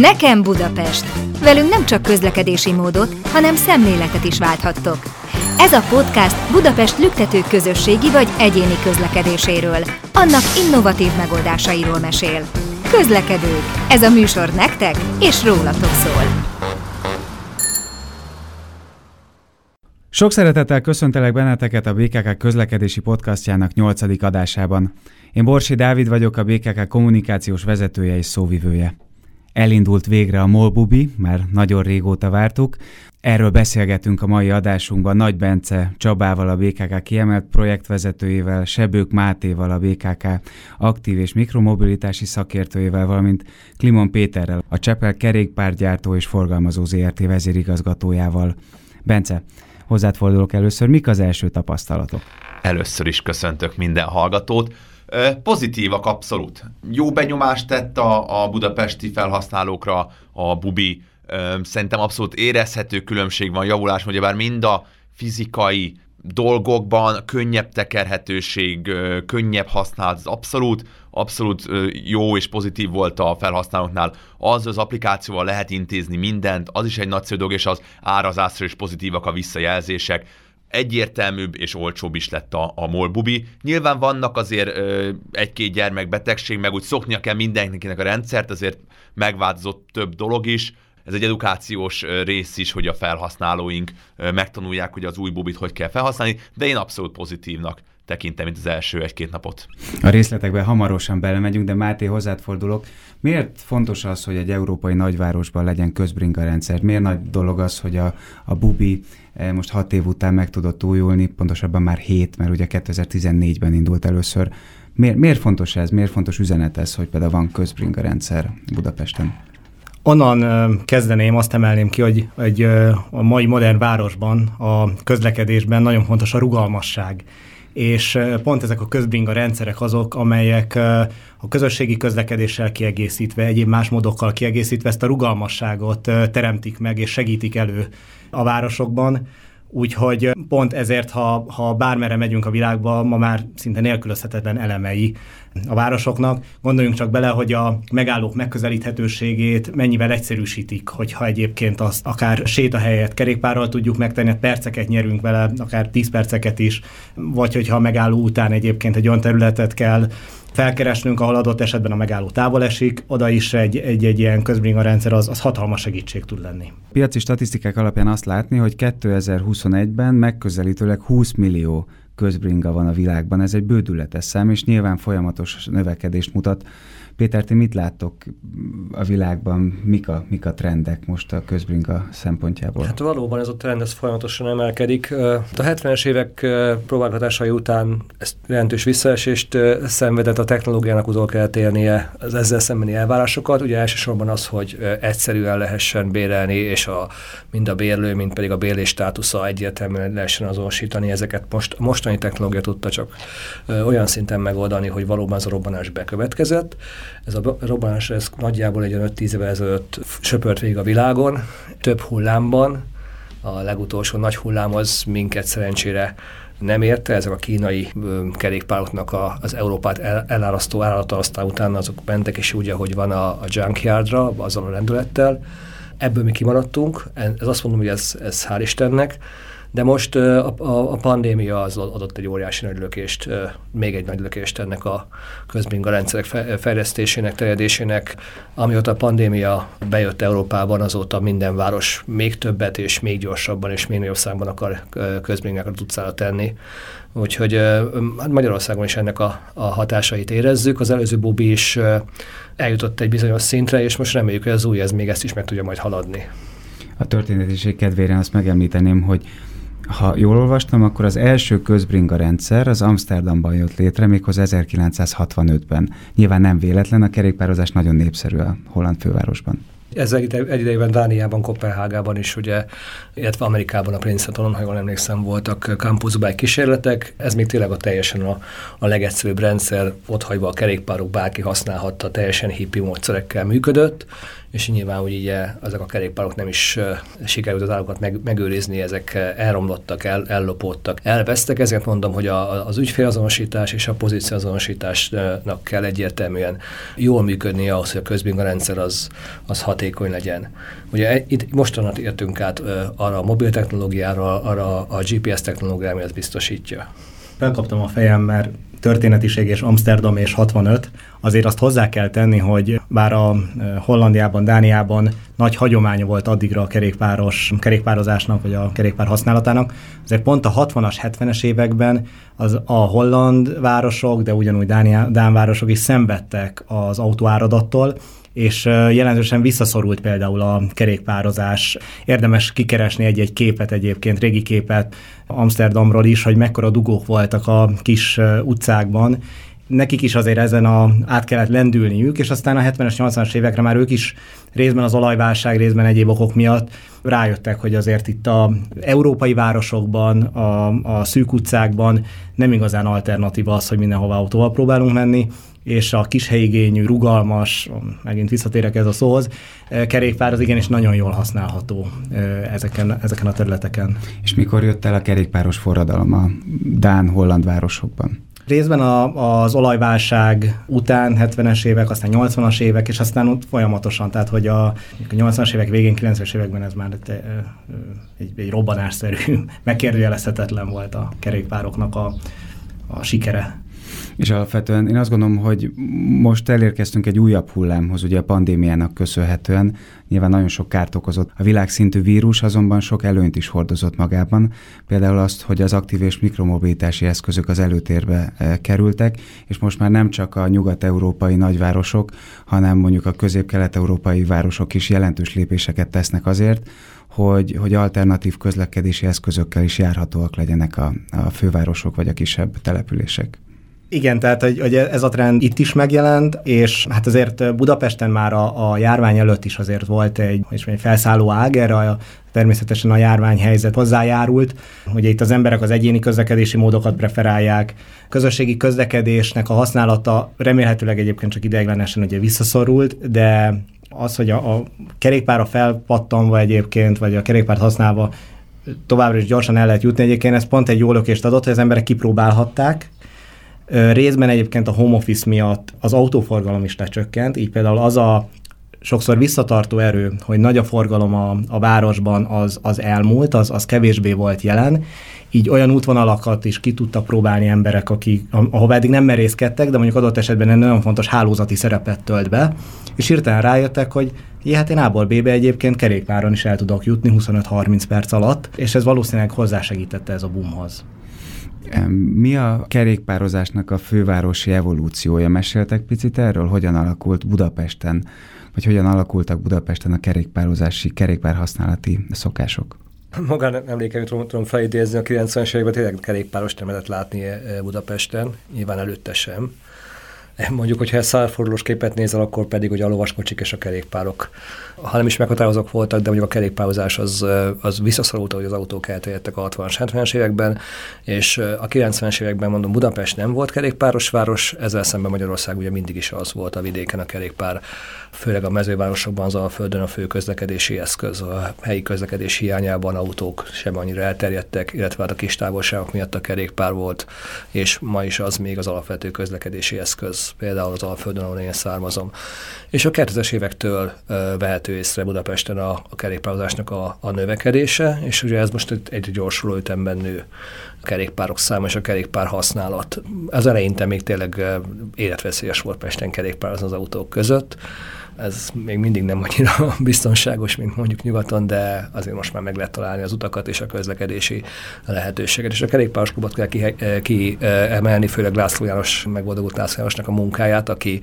Nekem Budapest. Velünk nem csak közlekedési módot, hanem szemléletet is válthattok. Ez a podcast Budapest lüktető közösségi vagy egyéni közlekedéséről, annak innovatív megoldásairól mesél. Közlekedők. Ez a műsor nektek és rólatok szól. Sok szeretettel köszöntelek benneteket a BKK közlekedési podcastjának 8. adásában. Én Borsi Dávid vagyok, a BKK kommunikációs vezetője és szóvivője. Elindult végre a Molbubi, már nagyon régóta vártuk. Erről beszélgetünk a mai adásunkban Nagy Bence Csabával, a BKK kiemelt projektvezetőjével, Sebők Mátéval, a BKK aktív és mikromobilitási szakértőjével, valamint Klimon Péterrel, a Csepel kerékpárgyártó és forgalmazó ZRT vezérigazgatójával. Bence, hozzád fordulok először. Mik az első tapasztalatok? Először is köszöntök minden hallgatót. Pozitívak abszolút. Jó benyomást tett a, a budapesti felhasználókra a Bubi. Szerintem abszolút érezhető különbség van, javulás, bár mind a fizikai dolgokban könnyebb tekerhetőség, könnyebb használat, az abszolút, abszolút jó és pozitív volt a felhasználóknál. Az az applikációval lehet intézni mindent, az is egy nagyszerű dolog, és az árazásra is pozitívak a visszajelzések egyértelműbb és olcsóbb is lett a, a molbubi. Nyilván vannak azért ö, egy-két gyermekbetegség, meg úgy szoknia kell mindenkinek a rendszert, azért megváltozott több dolog is. Ez egy edukációs rész is, hogy a felhasználóink megtanulják, hogy az új bubit hogy kell felhasználni, de én abszolút pozitívnak tekintem, mint az első egy-két napot. A részletekben hamarosan belemegyünk, de Máté, hozzád fordulok. Miért fontos az, hogy egy európai nagyvárosban legyen közbringa rendszer? Miért nagy dolog az, hogy a, a Bubi eh, most hat év után meg tudott újulni, pontosabban már hét, mert ugye 2014-ben indult először. Miért, miért fontos ez? Miért fontos üzenet ez, hogy például van közbringa rendszer Budapesten? Onnan kezdeném, azt emelném ki, hogy egy, a mai modern városban, a közlekedésben nagyon fontos a rugalmasság és pont ezek a közbringa rendszerek azok, amelyek a közösségi közlekedéssel kiegészítve, egyéb más módokkal kiegészítve ezt a rugalmasságot teremtik meg és segítik elő a városokban. Úgyhogy pont ezért, ha, ha bármere megyünk a világba, ma már szinte nélkülözhetetlen elemei a városoknak. Gondoljunk csak bele, hogy a megállók megközelíthetőségét mennyivel egyszerűsítik, hogyha egyébként azt akár sétahelyet kerékpárral tudjuk megtenni, hát perceket nyerünk vele, akár 10 perceket is, vagy hogyha a megálló után egyébként egy olyan területet kell felkeresnünk, ahol adott esetben a megálló távol esik, oda is egy, egy, egy ilyen közbringa rendszer az, az hatalmas segítség tud lenni. Piaci statisztikák alapján azt látni, hogy 2021-ben megközelítőleg 20 millió közbringa van a világban. Ez egy bődületes szám, és nyilván folyamatos növekedést mutat. Péter, ti mit láttok a világban, mik a, mik a trendek most a közbringa szempontjából? Hát valóban ez a trend ez folyamatosan emelkedik. A 70-es évek próbálkozásai után ezt jelentős visszaesést szenvedett a technológiának utól kell élnie az ezzel szembeni elvárásokat. Ugye elsősorban az, hogy egyszerűen lehessen bérelni, és a, mind a bérlő, mind pedig a bérlés státusza egyértelműen lehessen azonosítani. Ezeket most, mostani technológia tudta csak olyan szinten megoldani, hogy valóban az a robbanás bekövetkezett. Ez a robbanás ez nagyjából egy 5-10 évvel ezelőtt söpört végig a világon, több hullámban. A legutolsó nagy hullám az minket szerencsére nem érte, ezek a kínai kerékpároknak a, az Európát el, elárasztó állata, aztán utána azok mentek, és úgy, ahogy van a, a junkyardra, azzal a rendülettel. Ebből mi kimaradtunk, ez azt mondom, hogy ez, ez hál' Istennek, de most a, a, a pandémia az adott egy óriási nagy lökést, még egy nagy lökést ennek a közbinga rendszerek fejlesztésének, terjedésének. Amióta a pandémia bejött Európában, azóta minden város még többet és még gyorsabban és még nagyobb számban akar közbringákat utcára tenni. Úgyhogy hát Magyarországon is ennek a, a hatásait érezzük. Az előző Bubi is eljutott egy bizonyos szintre, és most reméljük, hogy az új ez még ezt is meg tudja majd haladni. A történetiség kedvére azt megemlíteném, hogy ha jól olvastam, akkor az első közbringa rendszer az Amsterdamban jött létre, méghozzá 1965-ben. Nyilván nem véletlen, a kerékpározás nagyon népszerű a holland fővárosban. Ezzel egy idejében Dániában, Kopenhágában is, ugye, illetve Amerikában, a Princetonon, ha jól emlékszem, voltak campusbike kísérletek. Ez még tényleg a teljesen a, a legegyszerűbb rendszer, ott hagyva a kerékpárok bárki használhatta, teljesen hippi módszerekkel működött, és nyilván úgy így ezek a kerékpárok nem is sikerült az állakat meg, megőrizni, ezek elromlottak, el, ellopódtak, elvesztek, ezért mondom, hogy a, az ügyfélazonosítás és a pozícióazonosításnak kell egyértelműen jól működni ahhoz, hogy a közbinga rendszer az, az hatékony legyen. Ugye itt mostanat értünk át arra a mobil technológiára, arra a GPS technológiára, ami ezt biztosítja. Felkaptam a fejem, mert történetiség és Amsterdam és 65, azért azt hozzá kell tenni, hogy bár a Hollandiában, Dániában nagy hagyománya volt addigra a kerékpáros, kerékpározásnak, vagy a kerékpár használatának, azért pont a 60-as, 70-es években az a holland városok, de ugyanúgy Dánia, Dán városok is szenvedtek az autóáradattól, és jelentősen visszaszorult például a kerékpározás. Érdemes kikeresni egy-egy képet egyébként, régi képet Amsterdamról is, hogy mekkora dugók voltak a kis utcákban, nekik is azért ezen a, át kellett lendülniük, és aztán a 70-es, 80-as évekre már ők is részben az olajválság, részben egyéb okok miatt rájöttek, hogy azért itt a európai városokban, a, a szűk utcákban nem igazán alternatíva az, hogy mindenhova autóval próbálunk menni, és a kis helyigényű, rugalmas, megint visszatérek ez a szóhoz, kerékpár az igenis nagyon jól használható ezeken, ezeken a területeken. És mikor jött el a kerékpáros forradalom a Dán-Holland városokban? Részben a, az olajválság után, 70-es évek, aztán 80-as évek, és aztán ott folyamatosan, tehát hogy a, a 80-as évek végén, 90-es években ez már egy, egy, egy robbanásszerű, megkérdőjelezhetetlen volt a kerékpároknak a, a sikere. És alapvetően én azt gondolom, hogy most elérkeztünk egy újabb hullámhoz, ugye a pandémiának köszönhetően. Nyilván nagyon sok kárt okozott. A világszintű vírus azonban sok előnyt is hordozott magában. Például azt, hogy az aktív és mikromobilitási eszközök az előtérbe e, kerültek, és most már nem csak a nyugat-európai nagyvárosok, hanem mondjuk a közép-kelet-európai városok is jelentős lépéseket tesznek azért, hogy, hogy alternatív közlekedési eszközökkel is járhatóak legyenek a, a fővárosok vagy a kisebb települések. Igen, tehát hogy, hogy ez a trend itt is megjelent, és hát azért Budapesten már a, a járvány előtt is azért volt egy, és egy felszálló ág erre a természetesen a járványhelyzet hozzájárult. Ugye itt az emberek az egyéni közlekedési módokat preferálják, közösségi közlekedésnek a használata remélhetőleg egyébként csak ideiglenesen ugye visszaszorult, de az, hogy a, a kerékpára felpattanva egyébként, vagy a kerékpárt használva továbbra is gyorsan el lehet jutni egyébként, ez pont egy jó lökést adott, hogy az emberek kipróbálhatták, Részben egyébként a home office miatt az autóforgalom is lecsökkent, így például az a sokszor visszatartó erő, hogy nagy a forgalom a, a városban, az, az elmúlt, az, az kevésbé volt jelen, így olyan útvonalakat is ki tudtak próbálni emberek, akik, ahova eddig nem merészkedtek, de mondjuk adott esetben egy nagyon fontos hálózati szerepet tölt be, és hirtelen rájöttek, hogy ja, hát én A-ból B-be egyébként kerékpáron is el tudok jutni 25-30 perc alatt, és ez valószínűleg hozzásegítette ez a boomhoz. Mi a kerékpározásnak a fővárosi evolúciója? Meséltek picit erről? Hogyan alakult Budapesten, vagy hogyan alakultak Budapesten a kerékpározási, kerékpárhasználati szokások? Magán emlékeim tudom, tudom felidézni, a 90-es években tényleg kerékpáros nem lehetett látni eh, Budapesten, nyilván előtte sem. Mondjuk, hogyha szárfordulós képet nézel, akkor pedig hogy a lovaskocsik és a kerékpárok, ha nem is meghatározók voltak, de mondjuk a kerékpározás az, az visszaszorult, hogy az autók elterjedtek a 60-as, 70-es években, és a 90-es években mondom, Budapest nem volt kerékpáros város, ezzel szemben Magyarország ugye mindig is az volt a vidéken a kerékpár, főleg a mezővárosokban az a földön a fő közlekedési eszköz, a helyi közlekedés hiányában autók sem annyira elterjedtek, illetve hát a kis távolságok miatt a kerékpár volt, és ma is az még az alapvető közlekedési eszköz például az Alföldön, ahol én származom. És a 2000-es évektől vehető észre Budapesten a, a kerékpározásnak a, a növekedése, és ugye ez most egy, egy gyorsuló ütemben nő a kerékpárok száma és a kerékpár használat. Az eleinte még tényleg életveszélyes volt Pesten kerékpározni az autók között, ez még mindig nem annyira biztonságos, mint mondjuk nyugaton, de azért most már meg lehet találni az utakat és a közlekedési lehetőséget. És a kerékpáros klubot kell kiemelni, ki, eh, főleg László János, megboldogult László Jánosnak a munkáját, aki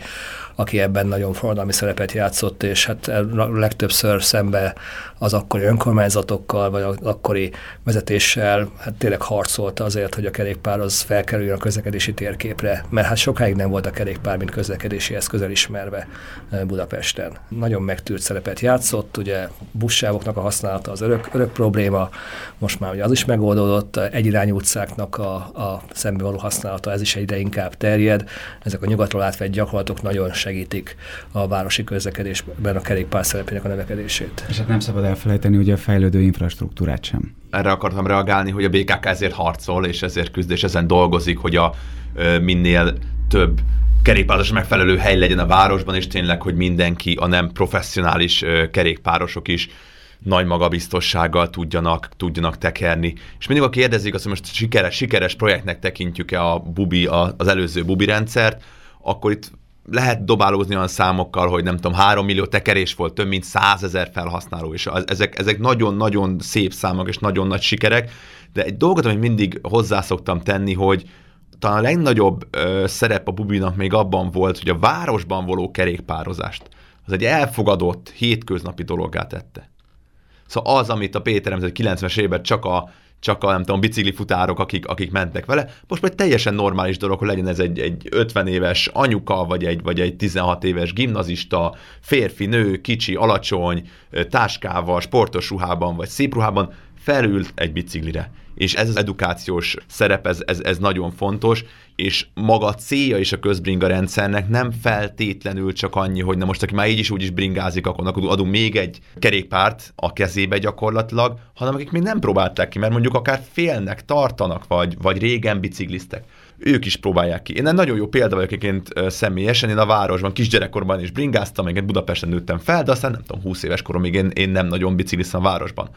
aki ebben nagyon forradalmi szerepet játszott, és hát legtöbbször szembe az akkori önkormányzatokkal, vagy az akkori vezetéssel hát tényleg harcolta azért, hogy a kerékpár az felkerüljön a közlekedési térképre, mert hát sokáig nem volt a kerékpár, mint közlekedési eszköz elismerve eh, Budapesten. Nagyon megtűrt szerepet játszott, ugye buszsávoknak a használata az örök, örök probléma, most már ugye az is megoldódott, egyirányú utcáknak a, a szembe való használata, ez is egyre inkább terjed. Ezek a nyugatról átvett gyakorlatok nagyon segítik a városi közlekedésben a kerékpár szerepének a növekedését. És hát nem szabad elfelejteni ugye a fejlődő infrastruktúrát sem. Erre akartam reagálni, hogy a BKK ezért harcol, és ezért küzd, és ezen dolgozik, hogy a minél több kerékpáros megfelelő hely legyen a városban, és tényleg, hogy mindenki, a nem professzionális kerékpárosok is nagy magabiztossággal tudjanak, tudjanak tekerni. És mindig, a kérdezik azt, hogy most sikeres, sikeres projektnek tekintjük-e a Bubi, az előző Bubi rendszert, akkor itt lehet dobálózni olyan számokkal, hogy nem tudom, három millió tekerés volt, több mint százezer felhasználó, és ezek, ezek nagyon-nagyon szép számok, és nagyon nagy sikerek, de egy dolgot, amit mindig hozzászoktam tenni, hogy talán a legnagyobb ö, szerep a Bubinak még abban volt, hogy a városban való kerékpározást az egy elfogadott, hétköznapi dologgá tette. Szóval az, amit a Péter említett 90-es évben csak a, csak a, nem tudom, biciklifutárok, akik, akik mentek vele, most már teljesen normális dolog, hogy legyen ez egy, egy 50 éves anyuka, vagy egy, vagy egy 16 éves gimnazista, férfi, nő, kicsi, alacsony, táskával, sportos ruhában, vagy szép ruhában, felül egy biciklire. És ez az edukációs szerep, ez, ez, ez nagyon fontos, és maga a célja is a közbringa rendszernek nem feltétlenül csak annyi, hogy na most aki már így is úgy is bringázik, akkor adunk még egy kerékpárt a kezébe gyakorlatilag, hanem akik még nem próbálták ki, mert mondjuk akár félnek, tartanak, vagy, vagy régen bicikliztek ők is próbálják ki. Én nagyon jó példa vagyok egyébként személyesen, én a városban kisgyerekkorban is bringáztam, meg Budapesten nőttem fel, de aztán nem tudom, 20 éves koromig én, én nem nagyon bicikliztem a városban.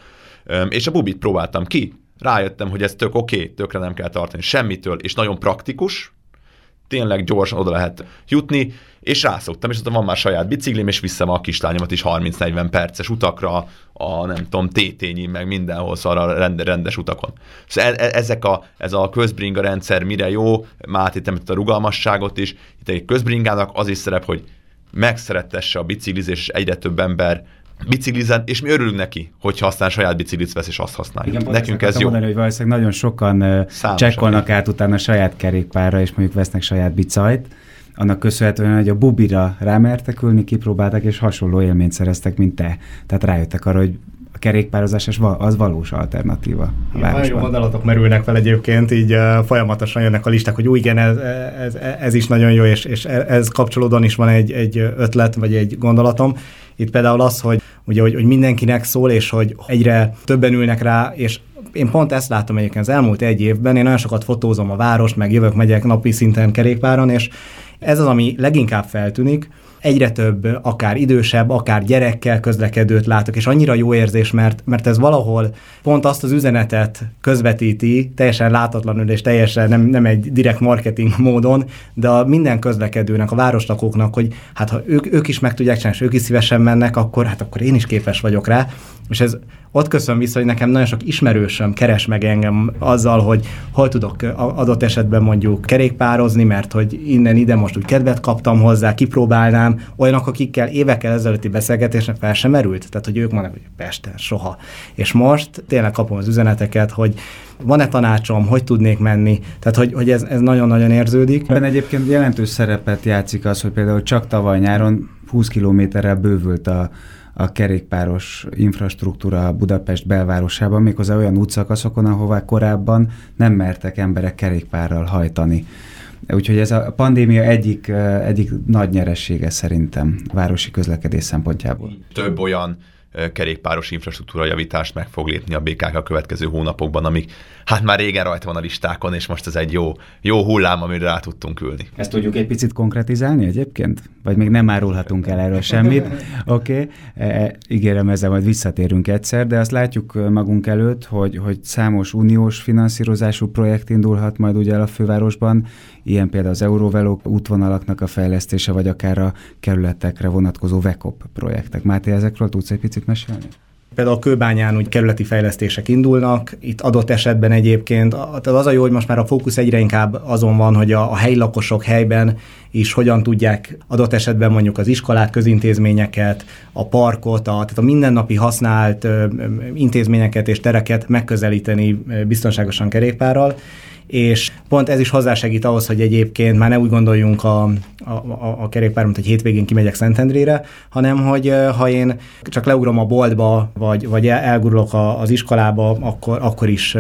És a bubit próbáltam ki, rájöttem, hogy ez tök oké, okay, tökre nem kell tartani semmitől, és nagyon praktikus, tényleg gyorsan oda lehet jutni, és rászoktam, és aztán van már saját biciklim, és visszam a kislányomat is 30-40 perces utakra, a nem tudom, tétényi, meg mindenhol szóval rend, rendes utakon. Szóval e, e, ezek a, ez a közbringa rendszer mire jó, Máté a rugalmasságot is, itt egy közbringának az is szerep, hogy megszerettesse a biciklizés, és egyre több ember biciklizen, és mi örülünk neki, hogy használ saját biciklit vesz, és azt használja. Igen, Nekünk ez jó. Mondani, hogy valószínűleg nagyon sokan csekkolnak át utána saját kerékpárra, és mondjuk vesznek saját bicajt, annak köszönhetően, hogy a bubira rámertek ülni, kipróbáltak, és hasonló élményt szereztek, mint te. Tehát rájöttek arra, hogy a kerékpározás az valós alternatíva a Nagyon jó gondolatok merülnek fel egyébként, így uh, folyamatosan jönnek a listák, hogy új, igen, ez, ez, ez is nagyon jó, és, és ez kapcsolódóan is van egy, egy ötlet, vagy egy gondolatom. Itt például az, hogy, ugye, hogy, hogy mindenkinek szól, és hogy egyre többen ülnek rá, és én pont ezt látom egyébként az elmúlt egy évben, én nagyon sokat fotózom a várost, meg jövök, megyek napi szinten kerékpáron, és ez az, ami leginkább feltűnik, egyre több, akár idősebb, akár gyerekkel közlekedőt látok, és annyira jó érzés, mert, mert ez valahol pont azt az üzenetet közvetíti, teljesen látatlanul és teljesen nem, nem egy direkt marketing módon, de a minden közlekedőnek, a városlakóknak, hogy hát ha ők, ők is meg tudják csinálni, és ők is szívesen mennek, akkor hát akkor én is képes vagyok rá, és ez ott köszön vissza, hogy nekem nagyon sok ismerősöm keres meg engem azzal, hogy hol tudok adott esetben mondjuk kerékpározni, mert hogy innen ide most úgy kedvet kaptam hozzá, kipróbálnám, olyanok, akikkel évekkel ezelőtti beszélgetésnek fel sem merült, tehát hogy ők mondják, hogy Pesten soha. És most tényleg kapom az üzeneteket, hogy van-e tanácsom, hogy tudnék menni, tehát hogy, hogy ez, ez nagyon-nagyon érződik. Ebben egyébként jelentős szerepet játszik az, hogy például csak tavaly nyáron 20 kilométerrel bővült a a kerékpáros infrastruktúra Budapest belvárosában, méghozzá olyan útszakaszokon, ahová korábban nem mertek emberek kerékpárral hajtani. Úgyhogy ez a pandémia egyik, egyik nagy nyeressége szerintem városi közlekedés szempontjából. Több olyan kerékpáros infrastruktúra javítást meg fog lépni a BKK a következő hónapokban, amik hát már régen rajta van a listákon, és most ez egy jó, jó hullám, amire rá tudtunk ülni. Ezt tudjuk egy picit konkretizálni egyébként? Vagy még nem árulhatunk el erről semmit? Oké, okay. E, e, ígérem ezzel majd visszatérünk egyszer, de azt látjuk magunk előtt, hogy, hogy számos uniós finanszírozású projekt indulhat majd ugye el a fővárosban, ilyen például az Euróveló útvonalaknak a fejlesztése, vagy akár a kerületekre vonatkozó VECOP projektek. Máté, ezekről tudsz egy picit mesélni? Például a Kőbányán úgy kerületi fejlesztések indulnak, itt adott esetben egyébként, az a jó, hogy most már a fókusz egyre inkább azon van, hogy a, a helyi lakosok helyben is hogyan tudják adott esetben mondjuk az iskolát, közintézményeket, a parkot, a, tehát a mindennapi használt ö, intézményeket és tereket megközelíteni biztonságosan kerékpárral, és pont ez is hozzásegít ahhoz, hogy egyébként már ne úgy gondoljunk a, a, a, a kerékpár, mint hogy hétvégén kimegyek Szentendrére, hanem hogy ha én csak leugrom a boltba, vagy, vagy elgurulok az iskolába, akkor, akkor is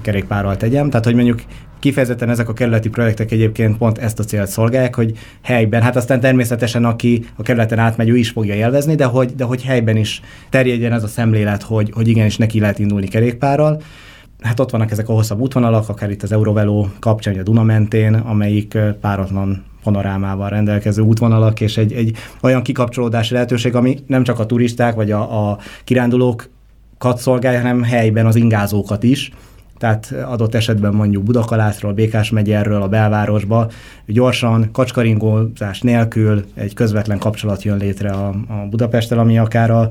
kerékpárral tegyem. Tehát, hogy mondjuk kifejezetten ezek a kerületi projektek egyébként pont ezt a célt szolgálják, hogy helyben, hát aztán természetesen aki a kerületen átmegy, ő is fogja élvezni, de hogy, de hogy helyben is terjedjen ez a szemlélet, hogy, hogy igenis neki lehet indulni kerékpárral. Hát ott vannak ezek a hosszabb útvonalak, akár itt az Eurovelo kapcsán, a Duna mentén, amelyik páratlan panorámával rendelkező útvonalak, és egy, egy olyan kikapcsolódási lehetőség, ami nem csak a turisták vagy a, a kirándulók szolgálja, hanem helyben az ingázókat is, tehát adott esetben mondjuk Budakalászról, Békás megyerről a belvárosba gyorsan, kacskaringózás nélkül egy közvetlen kapcsolat jön létre a, a Budapesttel, ami akár a,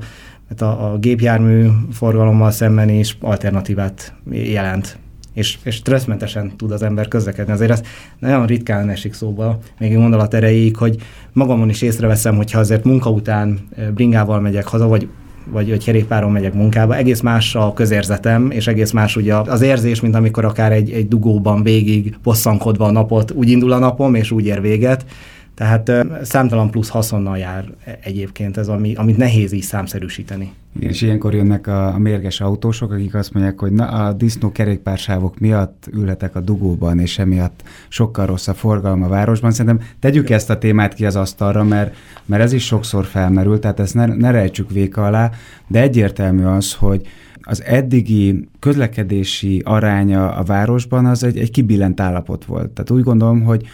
hát a, a gépjármű forgalommal szemben is alternatívát jelent és, és stresszmentesen tud az ember közlekedni. Azért ez nagyon ritkán esik szóba, még egy gondolat erejéig, hogy magamon is észreveszem, hogyha azért munka után bringával megyek haza, vagy vagy, vagy kerékpáron megyek munkába, egész más a közérzetem, és egész más ugye az érzés, mint amikor akár egy, egy dugóban végig bosszankodva a napot, úgy indul a napom, és úgy ér véget. Tehát számtalan plusz haszonnal jár egyébként ez, ami, amit nehéz így számszerűsíteni. Igen, és ilyenkor jönnek a, a mérges autósok, akik azt mondják, hogy na, a disznó kerékpársávok miatt ülhetek a dugóban, és emiatt sokkal rossz a forgalom a városban. Szerintem tegyük ezt a témát ki az asztalra, mert, mert ez is sokszor felmerül, tehát ezt ne, ne rejtsük véka alá, de egyértelmű az, hogy az eddigi közlekedési aránya a városban az egy, egy kibillent állapot volt. Tehát úgy gondolom, hogy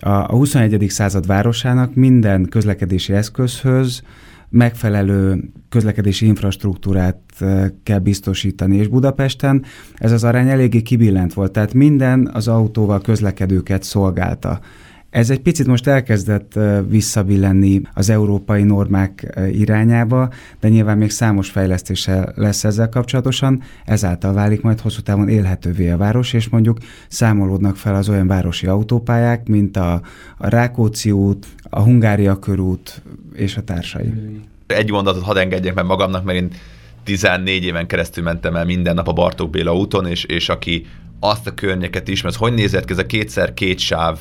a, a 21. század városának minden közlekedési eszközhöz megfelelő közlekedési infrastruktúrát eh, kell biztosítani, és Budapesten ez az arány eléggé kibillent volt, tehát minden az autóval közlekedőket szolgálta. Ez egy picit most elkezdett visszabillenni az európai normák irányába, de nyilván még számos fejlesztése lesz ezzel kapcsolatosan, ezáltal válik majd hosszú távon élhetővé a város, és mondjuk számolódnak fel az olyan városi autópályák, mint a, a Rákóczi út, a Hungária körút és a társai. Egy mondatot hadd engedjek meg magamnak, mert én 14 éven keresztül mentem el minden nap a Bartók Béla úton, és, és aki azt a környeket ismer, hogy nézett ez a kétszer két sáv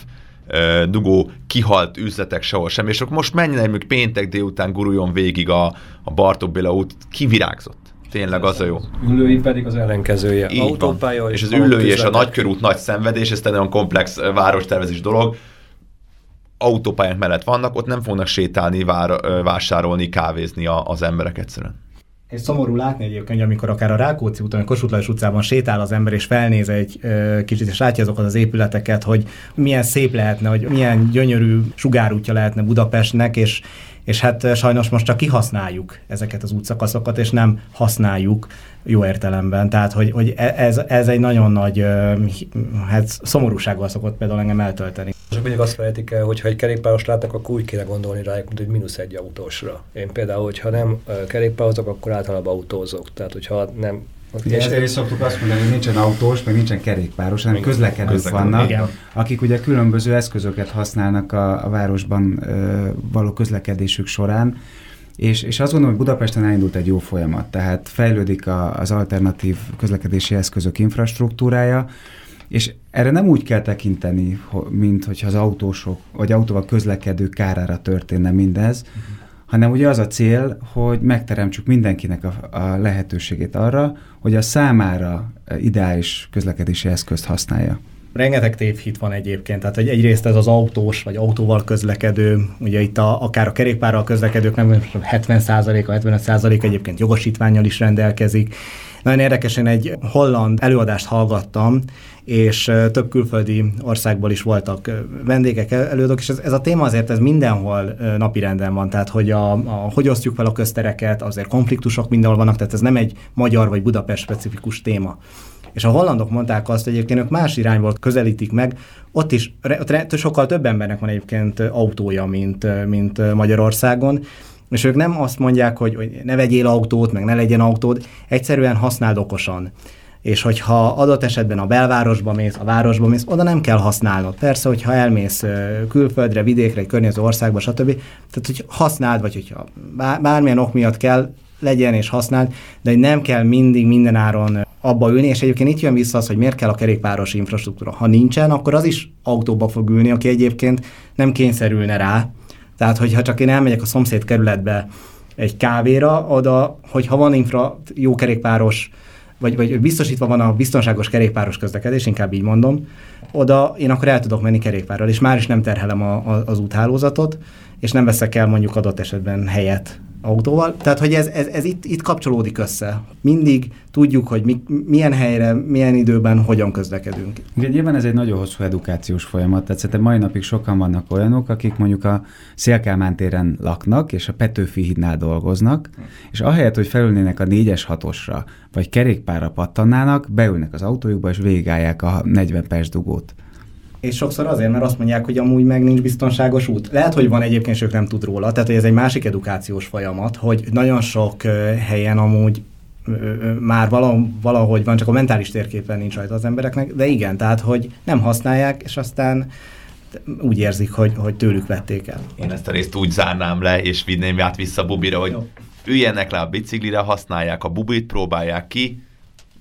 dugó, kihalt üzletek sehol sem, és akkor most menjen mondjuk péntek délután guruljon végig a, a Bartók Béla út, kivirágzott. Tényleg az a jó. Ülői pedig az ellenkezője. Így Autópálya és, és az ülői és a nagykörút nagy szenvedés, ez nagyon komplex várostervezés dolog. Autópályák mellett vannak, ott nem fognak sétálni, vár, vásárolni, kávézni az emberek egyszerűen. És szomorú látni egyébként, hogy amikor akár a Rákóczi úton, a Kossuth Lajos utcában sétál az ember, és felnéz egy ö, kicsit, és látja azokat az épületeket, hogy milyen szép lehetne, hogy milyen gyönyörű sugárútja lehetne Budapestnek, és, és hát sajnos most csak kihasználjuk ezeket az útszakaszokat, és nem használjuk jó értelemben. Tehát, hogy, hogy e, ez, ez egy nagyon nagy hát szomorúsággal szokott például engem eltölteni. Csak mindig azt felejtik el, hogy ha egy kerékpáros látnak, akkor úgy kéne gondolni rájuk, mint egy mínusz egy autósra. Én például, hogyha nem kerékpározok, akkor általában autózok. Tehát, hogyha nem Ugye ezért is szoktuk azt mondani, hogy nincsen autós, meg nincsen kerékpáros, hanem közlekedők közlekedő. vannak, Igen. akik ugye különböző eszközöket használnak a, a városban ö, való közlekedésük során, és, és azt gondolom, hogy Budapesten elindult egy jó folyamat, tehát fejlődik a, az alternatív közlekedési eszközök infrastruktúrája, és erre nem úgy kell tekinteni, mint hogyha az autósok, vagy autóval közlekedők kárára történne mindez, uh-huh. hanem ugye az a cél, hogy megteremtsük mindenkinek a, a lehetőségét arra, hogy a számára ideális közlekedési eszközt használja. Rengeteg tévhit van egyébként, tehát hogy egyrészt ez az autós vagy autóval közlekedő, ugye itt a, akár a kerékpárral közlekedők nem 70%-a, 75% egyébként jogosítványjal is rendelkezik. Nagyon érdekesen egy holland előadást hallgattam, és több külföldi országból is voltak vendégek, előadók, és ez, ez a téma azért ez mindenhol napirenden van, tehát hogy a, a, hogy osztjuk fel a köztereket, azért konfliktusok mindenhol vannak, tehát ez nem egy magyar vagy Budapest specifikus téma. És a hollandok mondták azt, hogy egyébként ők más irányból közelítik meg, ott is ott sokkal több embernek van egyébként autója, mint, mint Magyarországon, és ők nem azt mondják, hogy, hogy ne vegyél autót, meg ne legyen autód, egyszerűen használd okosan. És hogyha adott esetben a belvárosba mész, a városba mész, oda nem kell használnod. Persze, hogyha elmész külföldre, vidékre, egy környező országba, stb. Tehát, hogy használd, vagy hogyha bármilyen ok miatt kell, legyen és használd, de nem kell mindig mindenáron abba ülni, és egyébként itt jön vissza az, hogy miért kell a kerékpáros infrastruktúra. Ha nincsen, akkor az is autóba fog ülni, aki egyébként nem kényszerülne rá. Tehát, hogyha csak én elmegyek a szomszéd kerületbe egy kávéra, oda, hogyha van infra, jó kerékpáros, vagy, vagy biztosítva van a biztonságos kerékpáros közlekedés, inkább így mondom, oda én akkor el tudok menni kerékpárral, és már is nem terhelem a, a, az úthálózatot, és nem veszek el mondjuk adott esetben helyet autóval. Tehát, hogy ez, ez, ez itt, itt kapcsolódik össze. Mindig tudjuk, hogy mi, milyen helyre, milyen időben, hogyan közlekedünk. Igen, nyilván ez egy nagyon hosszú edukációs folyamat, tehát szerintem mai napig sokan vannak olyanok, akik mondjuk a Szélkálmán téren laknak, és a Petőfi hídnál dolgoznak, és ahelyett, hogy felülnének a 4-es 6-osra, vagy kerékpárra pattannának, beülnek az autójukba, és végigállják a 40 perc dugót. És sokszor azért, mert azt mondják, hogy amúgy meg nincs biztonságos út. Lehet, hogy van egyébként, és ők nem tud róla. Tehát, hogy ez egy másik edukációs folyamat, hogy nagyon sok helyen amúgy már valahogy van, csak a mentális térképen nincs rajta az embereknek, de igen, tehát, hogy nem használják, és aztán úgy érzik, hogy, hogy tőlük vették el. Én ezt a részt úgy zárnám le, és vinném át vissza bubira, hogy Jó. üljenek le a biciklire, használják a bubit, próbálják ki,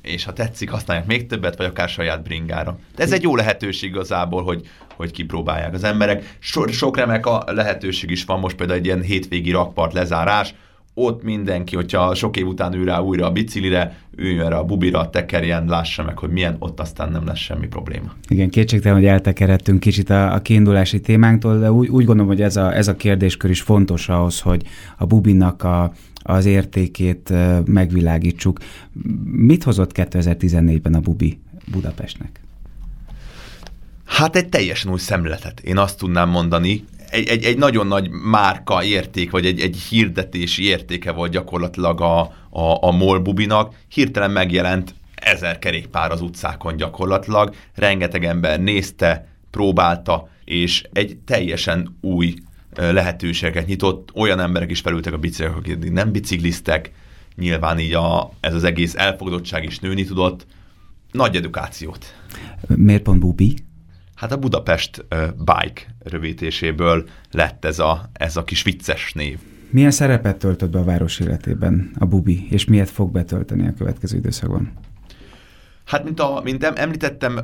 és ha tetszik, használják még többet, vagy akár saját bringára. De ez egy jó lehetőség igazából, hogy, hogy kipróbálják az emberek. So, sok remek a lehetőség is van, most például egy ilyen hétvégi rakpart lezárás, ott mindenki, hogyha sok év után ül rá újra a biciklire, üljön rá a bubira, tekerjen, lássa meg, hogy milyen, ott aztán nem lesz semmi probléma. Igen, kétségtelen, hogy eltekeredtünk kicsit a, a kiindulási témánktól, de úgy, úgy gondolom, hogy ez a, ez a kérdéskör is fontos ahhoz, hogy a bubinak a, az értékét megvilágítsuk. Mit hozott 2014-ben a Bubi Budapestnek? Hát egy teljesen új szemléletet. Én azt tudnám mondani, egy, egy, egy nagyon nagy márka érték, vagy egy, egy hirdetési értéke volt gyakorlatilag a, a, a MOL Bubinak. Hirtelen megjelent ezer kerékpár az utcákon gyakorlatilag, rengeteg ember nézte, próbálta, és egy teljesen új lehetőségeket nyitott, olyan emberek is felültek a biciklek, akik nem bicikliztek, nyilván így a, ez az egész elfogadottság is nőni tudott. Nagy edukációt. Miért pont Bubi? Hát a Budapest Bike rövidítéséből lett ez a, ez a kis vicces név. Milyen szerepet töltött be a város életében a Bubi, és miért fog betölteni a következő időszakban? Hát, mint, a, mint említettem,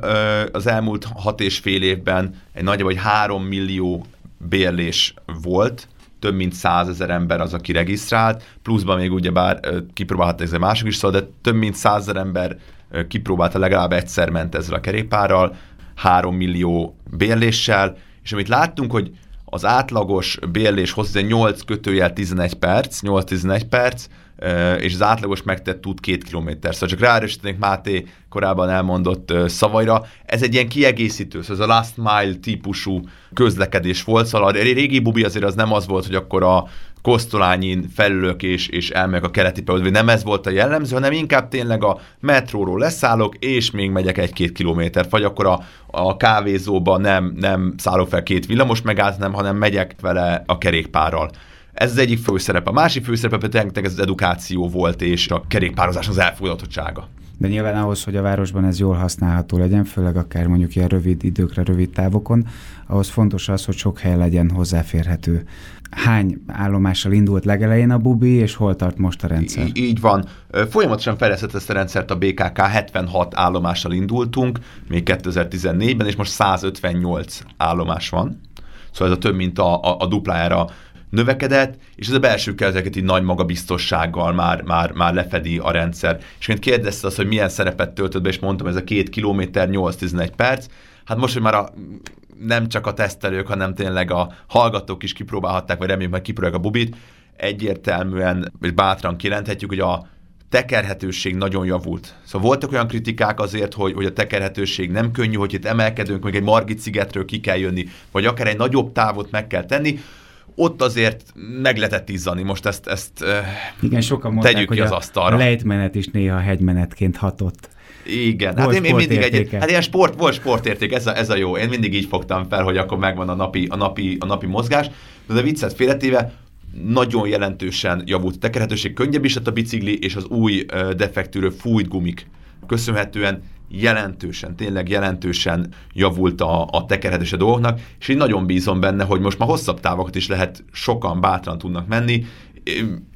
az elmúlt hat és fél évben egy nagyjából 3 millió bérlés volt, több mint százezer ember az, aki regisztrált, pluszban még ugyebár kipróbálhat ez a mások is szó, de több mint százezer ember kipróbálta legalább egyszer ment ezzel a kerékpárral, 3 millió bérléssel, és amit láttunk, hogy az átlagos bérlés hozzá 8 kötőjel 11 perc, 8-11 perc, és az átlagos megtett tud két kilométer. Szóval csak ráerősítenék Máté korábban elmondott szavaira. Ez egy ilyen kiegészítő, szóval ez a last mile típusú közlekedés volt. Szóval a régi bubi azért az nem az volt, hogy akkor a Kosztolányin felülök és, és elmegyek a keleti pályaudvar. Nem ez volt a jellemző, hanem inkább tényleg a metróról leszállok, és még megyek egy-két kilométer, vagy akkor a, a kávézóba nem, nem szállok fel két villamos megállt, nem, hanem megyek vele a kerékpárral. Ez az egyik főszerep. A másik főszerep pedig ez az edukáció volt, és a kerékpározás az elfogadatottsága. De nyilván ahhoz, hogy a városban ez jól használható legyen, főleg akár mondjuk ilyen rövid időkre, rövid távokon, ahhoz fontos az, hogy sok hely legyen hozzáférhető. Hány állomással indult legelején a Bubi, és hol tart most a rendszer? Így, így van. Folyamatosan fejlesztett ezt a rendszert a BKK, 76 állomással indultunk, még 2014-ben, és most 158 állomás van. Szóval ez a több, mint a, a, a duplájára növekedett, és ez a belső kereteket így nagy magabiztossággal már, már, már lefedi a rendszer. És én kérdezte azt, hogy milyen szerepet töltött be, és mondtam, ez a két kilométer, 8-11 perc. Hát most, hogy már a, nem csak a tesztelők, hanem tényleg a hallgatók is kipróbálhatták, vagy reméljük, hogy kipróbálják a bubit, egyértelműen és bátran kijelenthetjük, hogy a tekerhetőség nagyon javult. Szóval voltak olyan kritikák azért, hogy, hogy a tekerhetőség nem könnyű, hogy itt emelkedünk, még egy Margit szigetről ki kell jönni, vagy akár egy nagyobb távot meg kell tenni ott azért meg lehetett izzani. Most ezt, ezt Igen, sokan mondták, tegyük hogy ki az asztalra. A lejtmenet is néha hegymenetként hatott. Igen, hát én, én mindig egy, hát ilyen sport, volt sportérték, ez a, ez a jó. Én mindig így fogtam fel, hogy akkor megvan a napi, a napi, a napi mozgás, de a viccet félretéve, nagyon jelentősen javult tekerhetőség, könnyebb is lett a bicikli, és az új defektűrő fújt gumik köszönhetően jelentősen, tényleg jelentősen javult a, a tekerhetése dolgoknak, és én nagyon bízom benne, hogy most már hosszabb távokat is lehet, sokan bátran tudnak menni.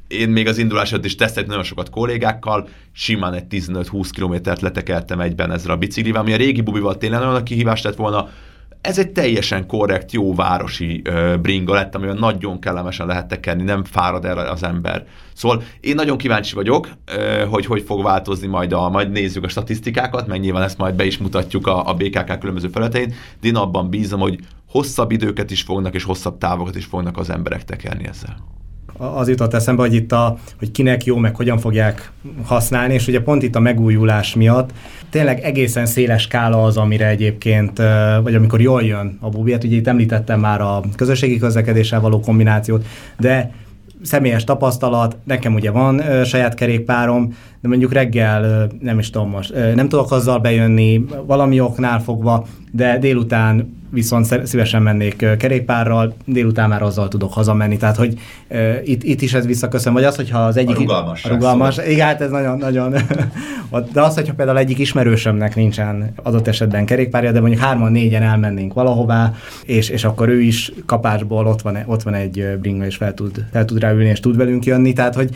én még az indulás is teszteltem nagyon sokat kollégákkal, simán egy 15-20 kilométert letekeltem egyben ezzel a biciklivel, ami a régi bubival tényleg nagyon a kihívás lett volna, ez egy teljesen korrekt, jó városi ö, bringa lett, amivel nagyon kellemesen lehet tekerni, nem fárad el az ember. Szóval én nagyon kíváncsi vagyok, hogy hogy fog változni majd, a, majd nézzük a statisztikákat, meg nyilván ezt majd be is mutatjuk a, a BKK különböző felületein, de én abban bízom, hogy hosszabb időket is fognak, és hosszabb távokat is fognak az emberek tekerni ezzel az jutott eszembe, hogy itt a, hogy kinek jó, meg hogyan fogják használni, és ugye pont itt a megújulás miatt tényleg egészen széles skála az, amire egyébként, vagy amikor jól jön a bubi, hát ugye itt említettem már a közösségi közlekedéssel való kombinációt, de személyes tapasztalat, nekem ugye van saját kerékpárom, de mondjuk reggel, nem is tudom most, nem tudok azzal bejönni valami oknál fogva, de délután viszont szívesen mennék kerékpárral, délután már azzal tudok hazamenni, tehát hogy uh, itt, itt is ez visszaköszön, vagy az, hogyha az egyik... A rugalmas. A rugalmas, szóval. igen, hát ez nagyon, nagyon... de az, hogyha például egyik ismerősömnek nincsen adott esetben kerékpárja, de mondjuk hárman, négyen elmennénk valahová, és, és akkor ő is kapásból ott van, ott van egy bringa, és fel tud, fel tud ráülni, és tud velünk jönni, tehát hogy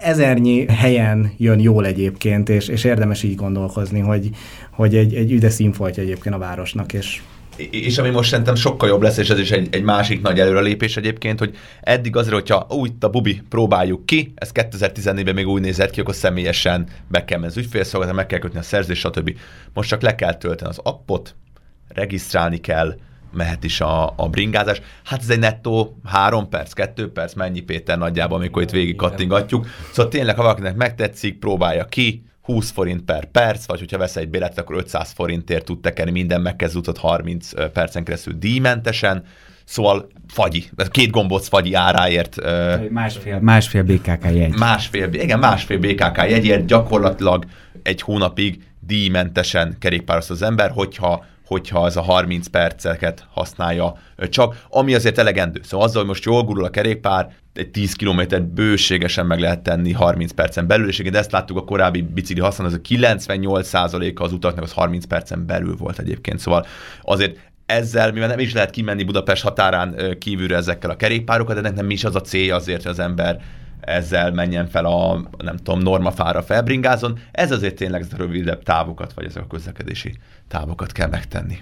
ezernyi helyen jön jól egyébként, és, és érdemes így gondolkozni, hogy, hogy egy, egy üde színfoltja egyébként a városnak, és és ami most szerintem sokkal jobb lesz, és ez is egy, egy másik nagy előrelépés egyébként, hogy eddig azért, hogyha úgy a bubi próbáljuk ki, ez 2014-ben még úgy nézett ki, akkor személyesen be kell menni az ügyfélszolgálatra, meg kell kötni a szerzést, stb. Most csak le kell tölteni az appot, regisztrálni kell, mehet is a, a bringázás. Hát ez egy nettó három perc, kettő perc, mennyi Péter nagyjából, amikor itt végig kattingatjuk. Szóval tényleg, ha valakinek megtetszik, próbálja ki, 20 forint per perc, vagy hogyha vesz egy béletet, akkor 500 forintért tud tekerni minden megkezdődött 30 percen keresztül díjmentesen, szóval fagyi, két gombóc fagyi áráért. Másfél, másfél BKK jegy. Másfél, igen, másfél BKK jegyért gyakorlatilag egy hónapig díjmentesen kerékpároz az ember, hogyha hogyha az a 30 perceket használja csak, ami azért elegendő. Szóval azzal, hogy most jól gurul a kerékpár, egy 10 kilométert bőségesen meg lehet tenni 30 percen belül, és igen, ezt láttuk a korábbi bicikli használ, az a 98%-a az utaknak az 30 percen belül volt egyébként. Szóval azért ezzel, mivel nem is lehet kimenni Budapest határán kívülre ezekkel a kerékpárokat, ennek nem is az a célja azért, hogy az ember ezzel menjen fel a, nem tudom, normafára felbringázon. Ez azért tényleg a rövidebb távokat, vagy ezek a közlekedési távokat kell megtenni.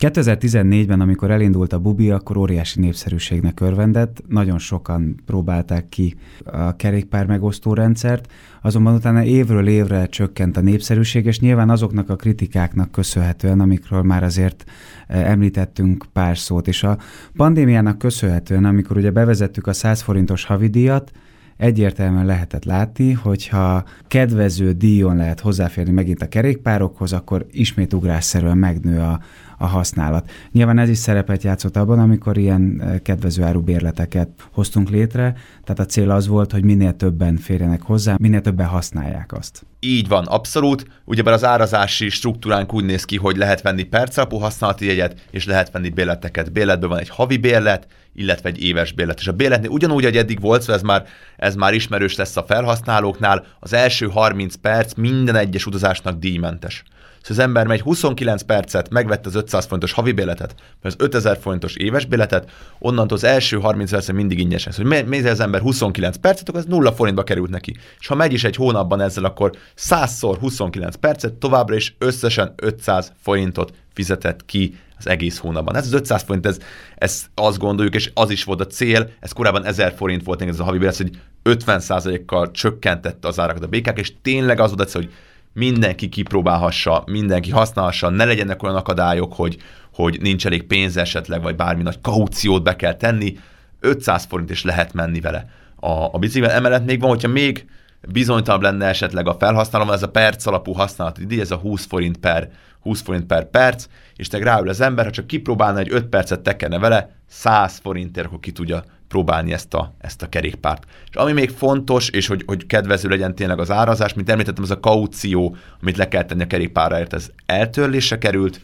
2014-ben, amikor elindult a Bubi, akkor óriási népszerűségnek örvendett, nagyon sokan próbálták ki a kerékpár megosztó rendszert, azonban utána évről évre csökkent a népszerűség, és nyilván azoknak a kritikáknak köszönhetően, amikről már azért eh, említettünk pár szót, és a pandémiának köszönhetően, amikor ugye bevezettük a 100 forintos havidíjat, egyértelműen lehetett látni, hogyha kedvező díjon lehet hozzáférni megint a kerékpárokhoz, akkor ismét ugrásszerűen megnő a, a használat. Nyilván ez is szerepet játszott abban, amikor ilyen kedvező árubérleteket hoztunk létre, tehát a cél az volt, hogy minél többen férjenek hozzá, minél többen használják azt. Így van, abszolút. Ugyebár az árazási struktúránk úgy néz ki, hogy lehet venni percalapú használati jegyet, és lehet venni bérleteket. Bérletből van egy havi bérlet, illetve egy éves bérlet. És a bérletnél ugyanúgy, hogy eddig volt, szóval ez már, ez már ismerős lesz a felhasználóknál, az első 30 perc minden egyes utazásnak díjmentes. Szóval az ember megy 29 percet, megvette az 500 forintos havi béletet, vagy az 5000 forintos éves béletet, onnantól az első 30 percen mindig ingyenesen. Szóval megy az ember 29 percet, akkor az 0 forintba került neki. És ha megy is egy hónapban ezzel, akkor 100-szor 29 percet, továbbra is összesen 500 forintot fizetett ki az egész hónapban. Ez az 500 forint, ez, ez azt gondoljuk, és az is volt a cél, ez korábban 1000 forint volt ez a havi bélet, hogy 50%-kal csökkentette az árakat a békák, és tényleg az volt hogy mindenki kipróbálhassa, mindenki használhassa, ne legyenek olyan akadályok, hogy, hogy nincs elég pénz esetleg, vagy bármi nagy kauciót be kell tenni, 500 forint is lehet menni vele a, a biciklivel. Emellett még van, hogyha még bizonytalanabb lenne esetleg a felhasználom, ez a perc alapú használati díj, ez a 20 forint per 20 forint per perc, és te ráül az ember, ha csak kipróbálna egy 5 percet tekerne vele, 100 forintért, akkor ki tudja próbálni ezt a, ezt a kerékpárt. És ami még fontos, és hogy, hogy kedvező legyen tényleg az árazás, mint említettem, ez a kaució, amit le kell tenni a kerékpárráért, ez eltörlésre került,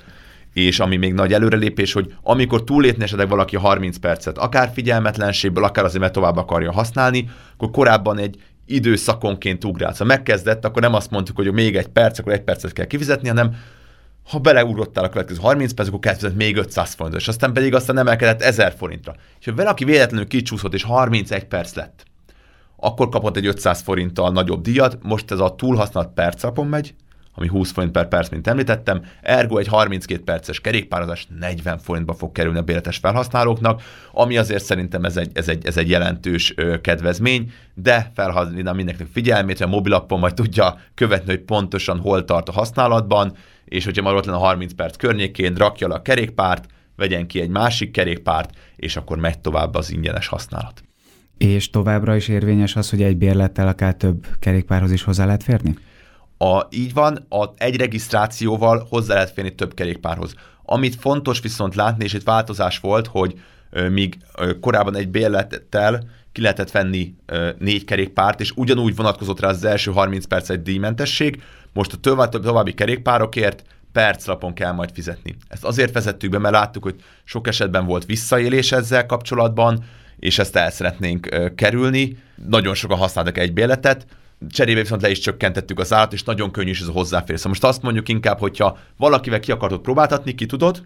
és ami még nagy előrelépés, hogy amikor túlépne esetleg valaki 30 percet, akár figyelmetlenségből, akár azért, mert tovább akarja használni, akkor korábban egy időszakonként ugrált. Szóval megkezdett, akkor nem azt mondtuk, hogy még egy perc, akkor egy percet kell kifizetni, hanem ha beleugrottál a következő 30 perc, akkor kell még 500 forintot, és aztán pedig aztán emelkedett 1000 forintra. És ha valaki véletlenül kicsúszott, és 31 perc lett, akkor kapott egy 500 forinttal nagyobb díjat, most ez a túlhasznált percapon megy, ami 20 forint per perc, mint említettem, ergo egy 32 perces kerékpározás 40 forintba fog kerülni a béletes felhasználóknak, ami azért szerintem ez egy, ez egy, ez egy jelentős ö, kedvezmény, de felhasználom mindenkinek figyelmét, hogy a mobilappon majd tudja követni, hogy pontosan hol tart a használatban, és hogyha már ott lenne a 30 perc környékén, rakja le a kerékpárt, vegyen ki egy másik kerékpárt, és akkor megy tovább az ingyenes használat. És továbbra is érvényes az, hogy egy bérlettel akár több kerékpárhoz is hozzá lehet férni? A, így van, a, egy regisztrációval hozzá lehet férni több kerékpárhoz. Amit fontos viszont látni, és itt változás volt, hogy ö, míg ö, korábban egy bérlettel ki lehetett venni ö, négy kerékpárt, és ugyanúgy vonatkozott rá az első 30 perc egy díjmentesség, most a további, további kerékpárokért perclapon kell majd fizetni. Ezt azért vezettük be, mert láttuk, hogy sok esetben volt visszaélés ezzel kapcsolatban, és ezt el szeretnénk kerülni. Nagyon sokan használtak egy bérletet, cserébe viszont le is csökkentettük az árat, és nagyon könnyű is ez a hozzáférés. Szóval most azt mondjuk inkább, hogyha valakivel ki akarod próbáltatni, ki tudod,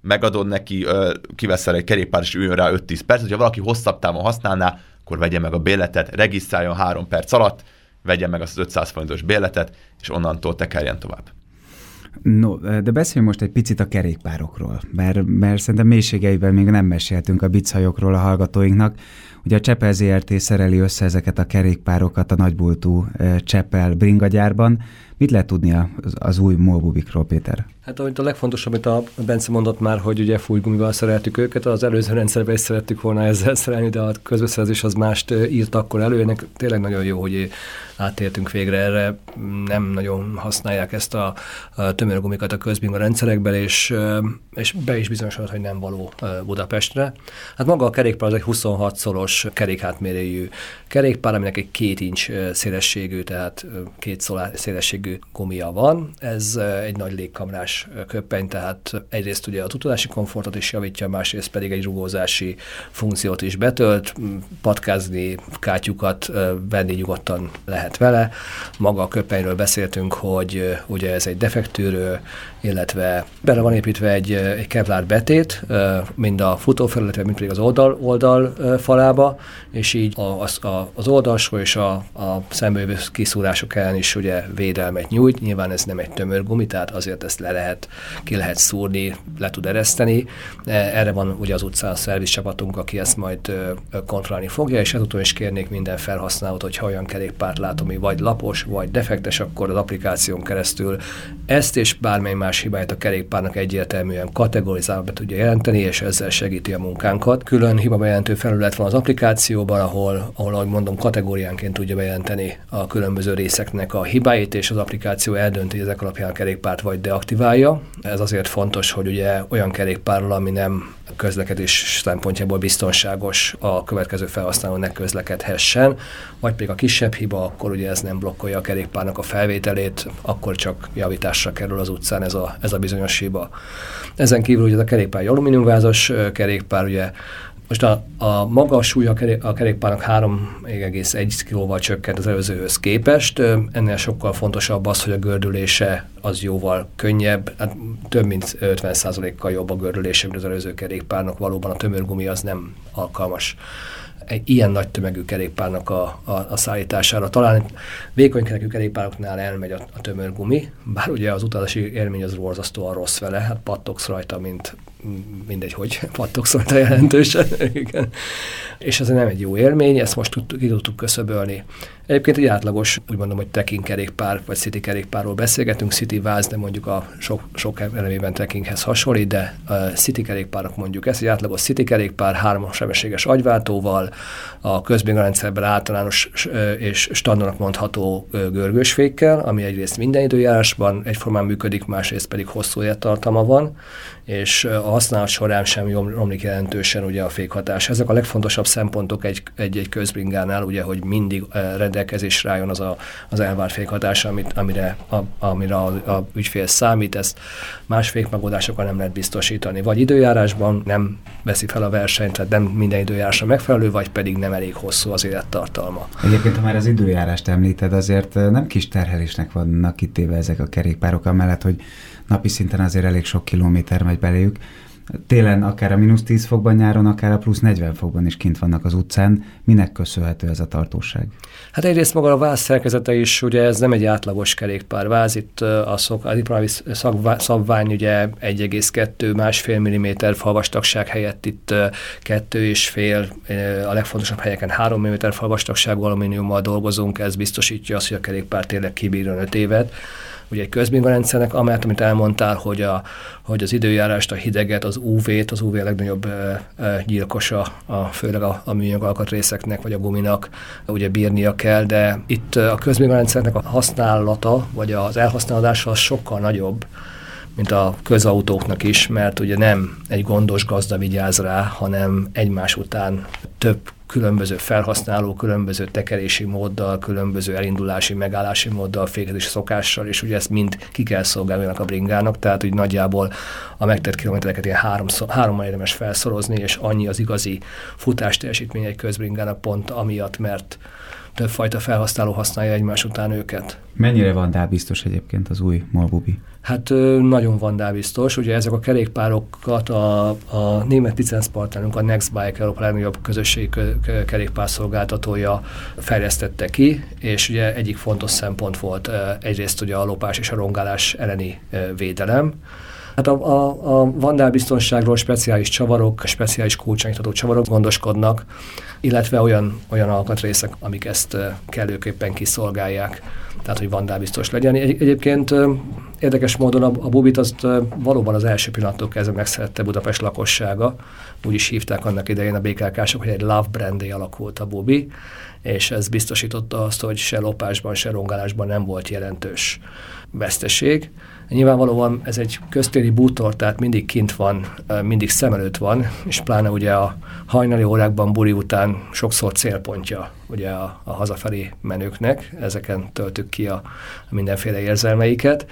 megadod neki, kiveszel egy kerékpár, és üljön rá 5-10 perc, hogyha valaki hosszabb távon használná, akkor vegye meg a bérletet, regisztráljon 3 perc alatt, vegye meg azt az 500 forintos bérletet, és onnantól tekerjen tovább. No, de beszéljünk most egy picit a kerékpárokról, mert, mert szerintem mélységeiben még nem meséltünk a bicajokról a hallgatóinknak. Ugye a Csepel ZRT szereli össze ezeket a kerékpárokat a nagybultú Csepel bringagyárban. Mit lehet tudni az, az új molbubikról, Péter? Hát ahogy a legfontosabb, amit a Bence mondott már, hogy ugye fújgumival szereltük őket, az előző rendszerben is szerettük volna ezzel szerelni, de a közbeszerzés az mást írt akkor elő. Ennek tényleg nagyon jó, hogy átértünk végre erre. Nem nagyon használják ezt a, a tömörgumikat a közbinga rendszerekben, és, és be is bizonyosodott, hogy nem való Budapestre. Hát maga a kerékpár az egy 26 szoros kerékhátmérőjű kerékpár, aminek egy két incs szélességű, tehát két szolár szélességű gumia van. Ez egy nagy légkamrás köppeny, tehát egyrészt ugye a utazási komfortot is javítja, másrészt pedig egy rugózási funkciót is betölt, patkázni, kátyukat venni nyugodtan lehet vele. Maga a köppenyről beszéltünk, hogy ugye ez egy defektűrő, illetve bele van építve egy, egy kevlár betét, mind a futófelületre, mind pedig az oldal, oldal falába, és így az, a, az oldalsó és a, a szembővő kiszúrások ellen is ugye védelmet nyújt. Nyilván ez nem egy tömör gumi, tehát azért ezt le lehet, ki lehet szúrni, le tud ereszteni. E, erre van ugye az utcán a szerviz csapatunk, aki ezt majd kontrollálni fogja, és ezúton is kérnék minden felhasználót, hogy ha olyan kerékpárt látom, ami vagy lapos, vagy defektes, akkor az applikáción keresztül ezt és bármely más hibáját a kerékpárnak egyértelműen kategorizálva be tudja jelenteni, és ezzel segíti a munkánkat. Külön hiba bejelentő felület van az applikációban, ahol, ahol ahogy mondom, kategóriánként tudja bejelenteni a különböző részeknek a hibáit, és az applikáció eldönti, hogy ezek alapján a kerékpárt vagy deaktiválja. Ez azért fontos, hogy ugye olyan kerékpárral, ami nem közlekedés szempontjából biztonságos a következő felhasználó ne közlekedhessen, vagy pedig a kisebb hiba, akkor ugye ez nem blokkolja a kerékpárnak a felvételét, akkor csak javításra kerül az utcán ez a, ez a bizonyos hiba. Ezen kívül ugye a kerékpár alumíniumvázas kerékpár, ugye most a, a maga a súlya a, kerék, a kerékpárnak 3,1 kg-val csökkent az előzőhöz képest. Ennél sokkal fontosabb az, hogy a gördülése az jóval könnyebb, hát több mint 50%-kal jobb a gördülése, mint az előző kerékpárnak. Valóban a tömörgumi az nem alkalmas egy ilyen nagy tömegű kerékpárnak a, a, a szállítására. Talán vékony kerekű kerékpároknál elmegy a, a tömörgumi, bár ugye az utazási élmény az borzasztóan rossz vele, hát pattogsz rajta, mint mindegy, hogy pattogsz rajta jelentősen. Igen. És ez nem egy jó élmény, ezt most tudtuk, ki tudtuk köszöbölni. Egyébként egy átlagos, úgy mondom, hogy trekking kerékpár, vagy city kerékpárról beszélgetünk, city váz, de mondjuk a sok, sok elemében trekkinghez hasonlít, de a city kerékpárok mondjuk ezt, egy átlagos city kerékpár három sebességes agyváltóval, a közbingarendszerben általános és standardnak mondható görgős fékkel, ami egyrészt minden időjárásban egyformán működik, másrészt pedig hosszú értartalma van, és a használat során sem romlik jelentősen ugye a fékhatás. Ezek a legfontosabb szempontok egy, egy, egy közbringánál, ugye, hogy mindig rendelkezésre álljon az a, az elvárt fékhatás, amit, amire, a, amire a, a ügyfél számít, ezt más fékmegoldásokkal nem lehet biztosítani. Vagy időjárásban nem veszi fel a versenyt, tehát nem minden időjárásra megfelelő, vagy pedig nem elég hosszú az élettartalma. Egyébként, ha már az időjárást említed, azért nem kis terhelésnek vannak kitéve ezek a kerékpárok, amellett, hogy napi szinten azért elég sok kilométer megy beléjük. télen akár a mínusz 10 fokban, nyáron akár a plusz 40 fokban is kint vannak az utcán. Minek köszönhető ez a tartóság? Hát egyrészt maga a váz szerkezete is, ugye ez nem egy átlagos kerékpárváz, itt a, szok, a diplomi szabvány ugye 1,2 másfél milliméter falvastagság helyett itt kettő és fél, a legfontosabb helyeken 3 mm falvastagságú alumíniummal dolgozunk, ez biztosítja azt, hogy a kerékpár tényleg kibírjon 5 évet ugye egy közbingarendszernek, amelyet, amit elmondtál, hogy, a, hogy az időjárást, a hideget, az UV-t, az UV a legnagyobb gyilkosa, a, főleg a, a műanyag alkatrészeknek, vagy a guminak ugye bírnia kell, de itt a közbingarendszernek a használata, vagy az elhasználása az sokkal nagyobb, mint a közautóknak is, mert ugye nem egy gondos gazda vigyáz rá, hanem egymás után több különböző felhasználó, különböző tekerési móddal, különböző elindulási, megállási móddal, fékezési szokással, és ugye ezt mind ki kell szolgálni a bringának, tehát úgy nagyjából a megtett kilométereket ilyen három, három érdemes felszorozni, és annyi az igazi futás teljesítmény egy közbringának pont amiatt, mert többfajta felhasználó használja egymás után őket. Mennyire van biztos egyébként az új Molbubi? Hát nagyon vandábiztos. Ugye ezek a kerékpárokat a, a német licenszpartnerünk, a Nextbike Európa legnagyobb közösségi kerékpárszolgáltatója fejlesztette ki, és ugye egyik fontos szempont volt egyrészt ugye a lopás és a rongálás elleni védelem, Hát a, a, a vandálbiztonságról speciális csavarok, speciális kulcsányítató csavarok gondoskodnak, illetve olyan, olyan alkatrészek, amik ezt kellőképpen kiszolgálják, tehát hogy vandálbiztos legyen. Egy, egyébként érdekes módon a, a Bubit azt valóban az első pillanattól kezdve megszerette Budapest lakossága, úgy is hívták annak idején a BKK-sok, hogy egy love brandé alakult a Bubi, és ez biztosította azt, hogy se lopásban, se rongálásban nem volt jelentős veszteség. Nyilvánvalóan ez egy köztéri bútor, tehát mindig kint van, mindig szem előtt van, és pláne ugye a hajnali órákban buli után sokszor célpontja ugye a, a hazafelé menőknek, ezeken töltük ki a, mindenféle érzelmeiket,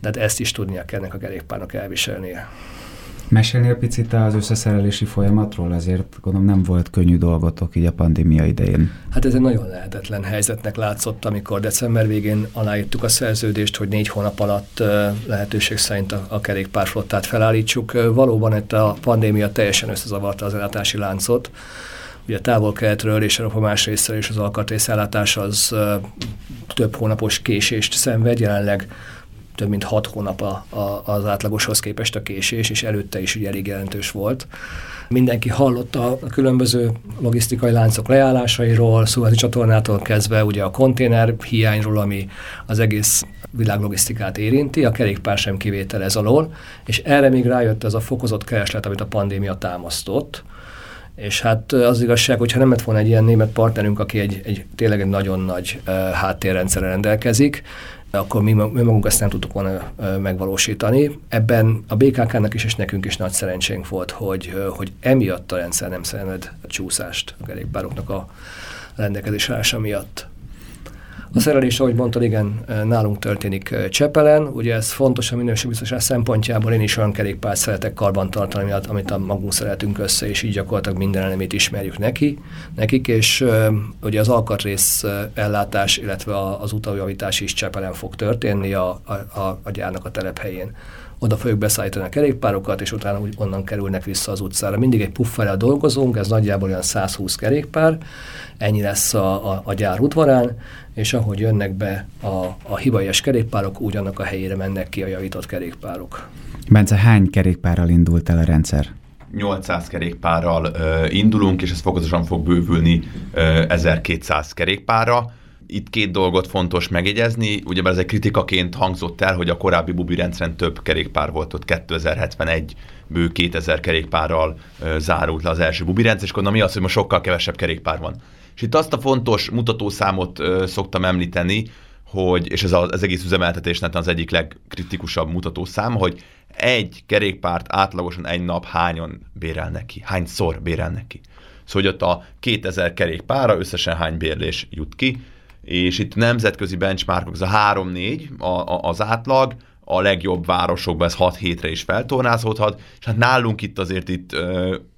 de hát ezt is tudnia kell ennek a kerékpárnak elviselnie. Mesélnél picit az összeszerelési folyamatról? Azért gondolom nem volt könnyű dolgotok így a pandémia idején. Hát ez egy nagyon lehetetlen helyzetnek látszott, amikor december végén aláírtuk a szerződést, hogy négy hónap alatt lehetőség szerint a, a kerékpárflottát felállítsuk. Valóban itt a pandémia teljesen összezavarta az ellátási láncot. Ugye távol-keletről és Európa más részről és az alkatrészellátás az több hónapos késést szenved, jelenleg több mint hat hónap a, a, az átlagoshoz képest a késés, és előtte is ugye elég jelentős volt. Mindenki hallotta a különböző logisztikai láncok leállásairól, szóval csatornától kezdve ugye a konténer hiányról, ami az egész világlogisztikát érinti, a kerékpár sem kivétel ez alól, és erre még rájött ez a fokozott kereslet, amit a pandémia támasztott, és hát az igazság, hogyha nem lett volna egy ilyen német partnerünk, aki egy, egy tényleg egy nagyon nagy uh, háttérrendszerre rendelkezik, akkor mi, mi magunk ezt nem tudtuk volna megvalósítani. Ebben a BKK-nak is és nekünk is nagy szerencsénk volt, hogy, hogy emiatt a rendszer nem szenved a csúszást a kerékpároknak a rendelkezés miatt. A szerelés, ahogy mondtad, igen, nálunk történik Csepelen. Ugye ez fontos a minőségbiztosás szempontjából. Én is olyan kerékpárt szeretek karban tartani, amit a magunk szeretünk össze, és így gyakorlatilag minden elemét ismerjük neki, nekik, és ugye az alkatrész ellátás, illetve az utajavítás is Csepelen fog történni a, a, a, a gyárnak a telephelyén oda fogjuk beszállítani a kerékpárokat, és utána úgy onnan kerülnek vissza az utcára. Mindig egy pufferrel dolgozunk, ez nagyjából olyan 120 kerékpár, ennyi lesz a, a, a gyár udvarán, és ahogy jönnek be a, a hibaies kerékpárok, úgy annak a helyére mennek ki a javított kerékpárok. Bence, hány kerékpárral indult el a rendszer? 800 kerékpárral ö, indulunk, és ez fokozatosan fog bővülni ö, 1200 kerékpárra itt két dolgot fontos megjegyezni, ugyebár ez egy kritikaként hangzott el, hogy a korábbi bubi rendszeren több kerékpár volt, ott 2071 bő 2000 kerékpárral ö, zárult le az első bubi rendszer, és gondolom mi az, hogy most sokkal kevesebb kerékpár van. És itt azt a fontos mutatószámot ö, szoktam említeni, hogy, és ez az, az egész üzemeltetésnek az egyik legkritikusabb mutatószám, hogy egy kerékpárt átlagosan egy nap hányan bérelnek ki, hányszor bérelnek ki. Szóval, hogy ott a 2000 kerékpára összesen hány bérlés jut ki, és itt nemzetközi benchmarkok, ez a 3-4 a, a, az átlag, a legjobb városokban ez 6 hétre is feltornázódhat, és hát nálunk itt azért itt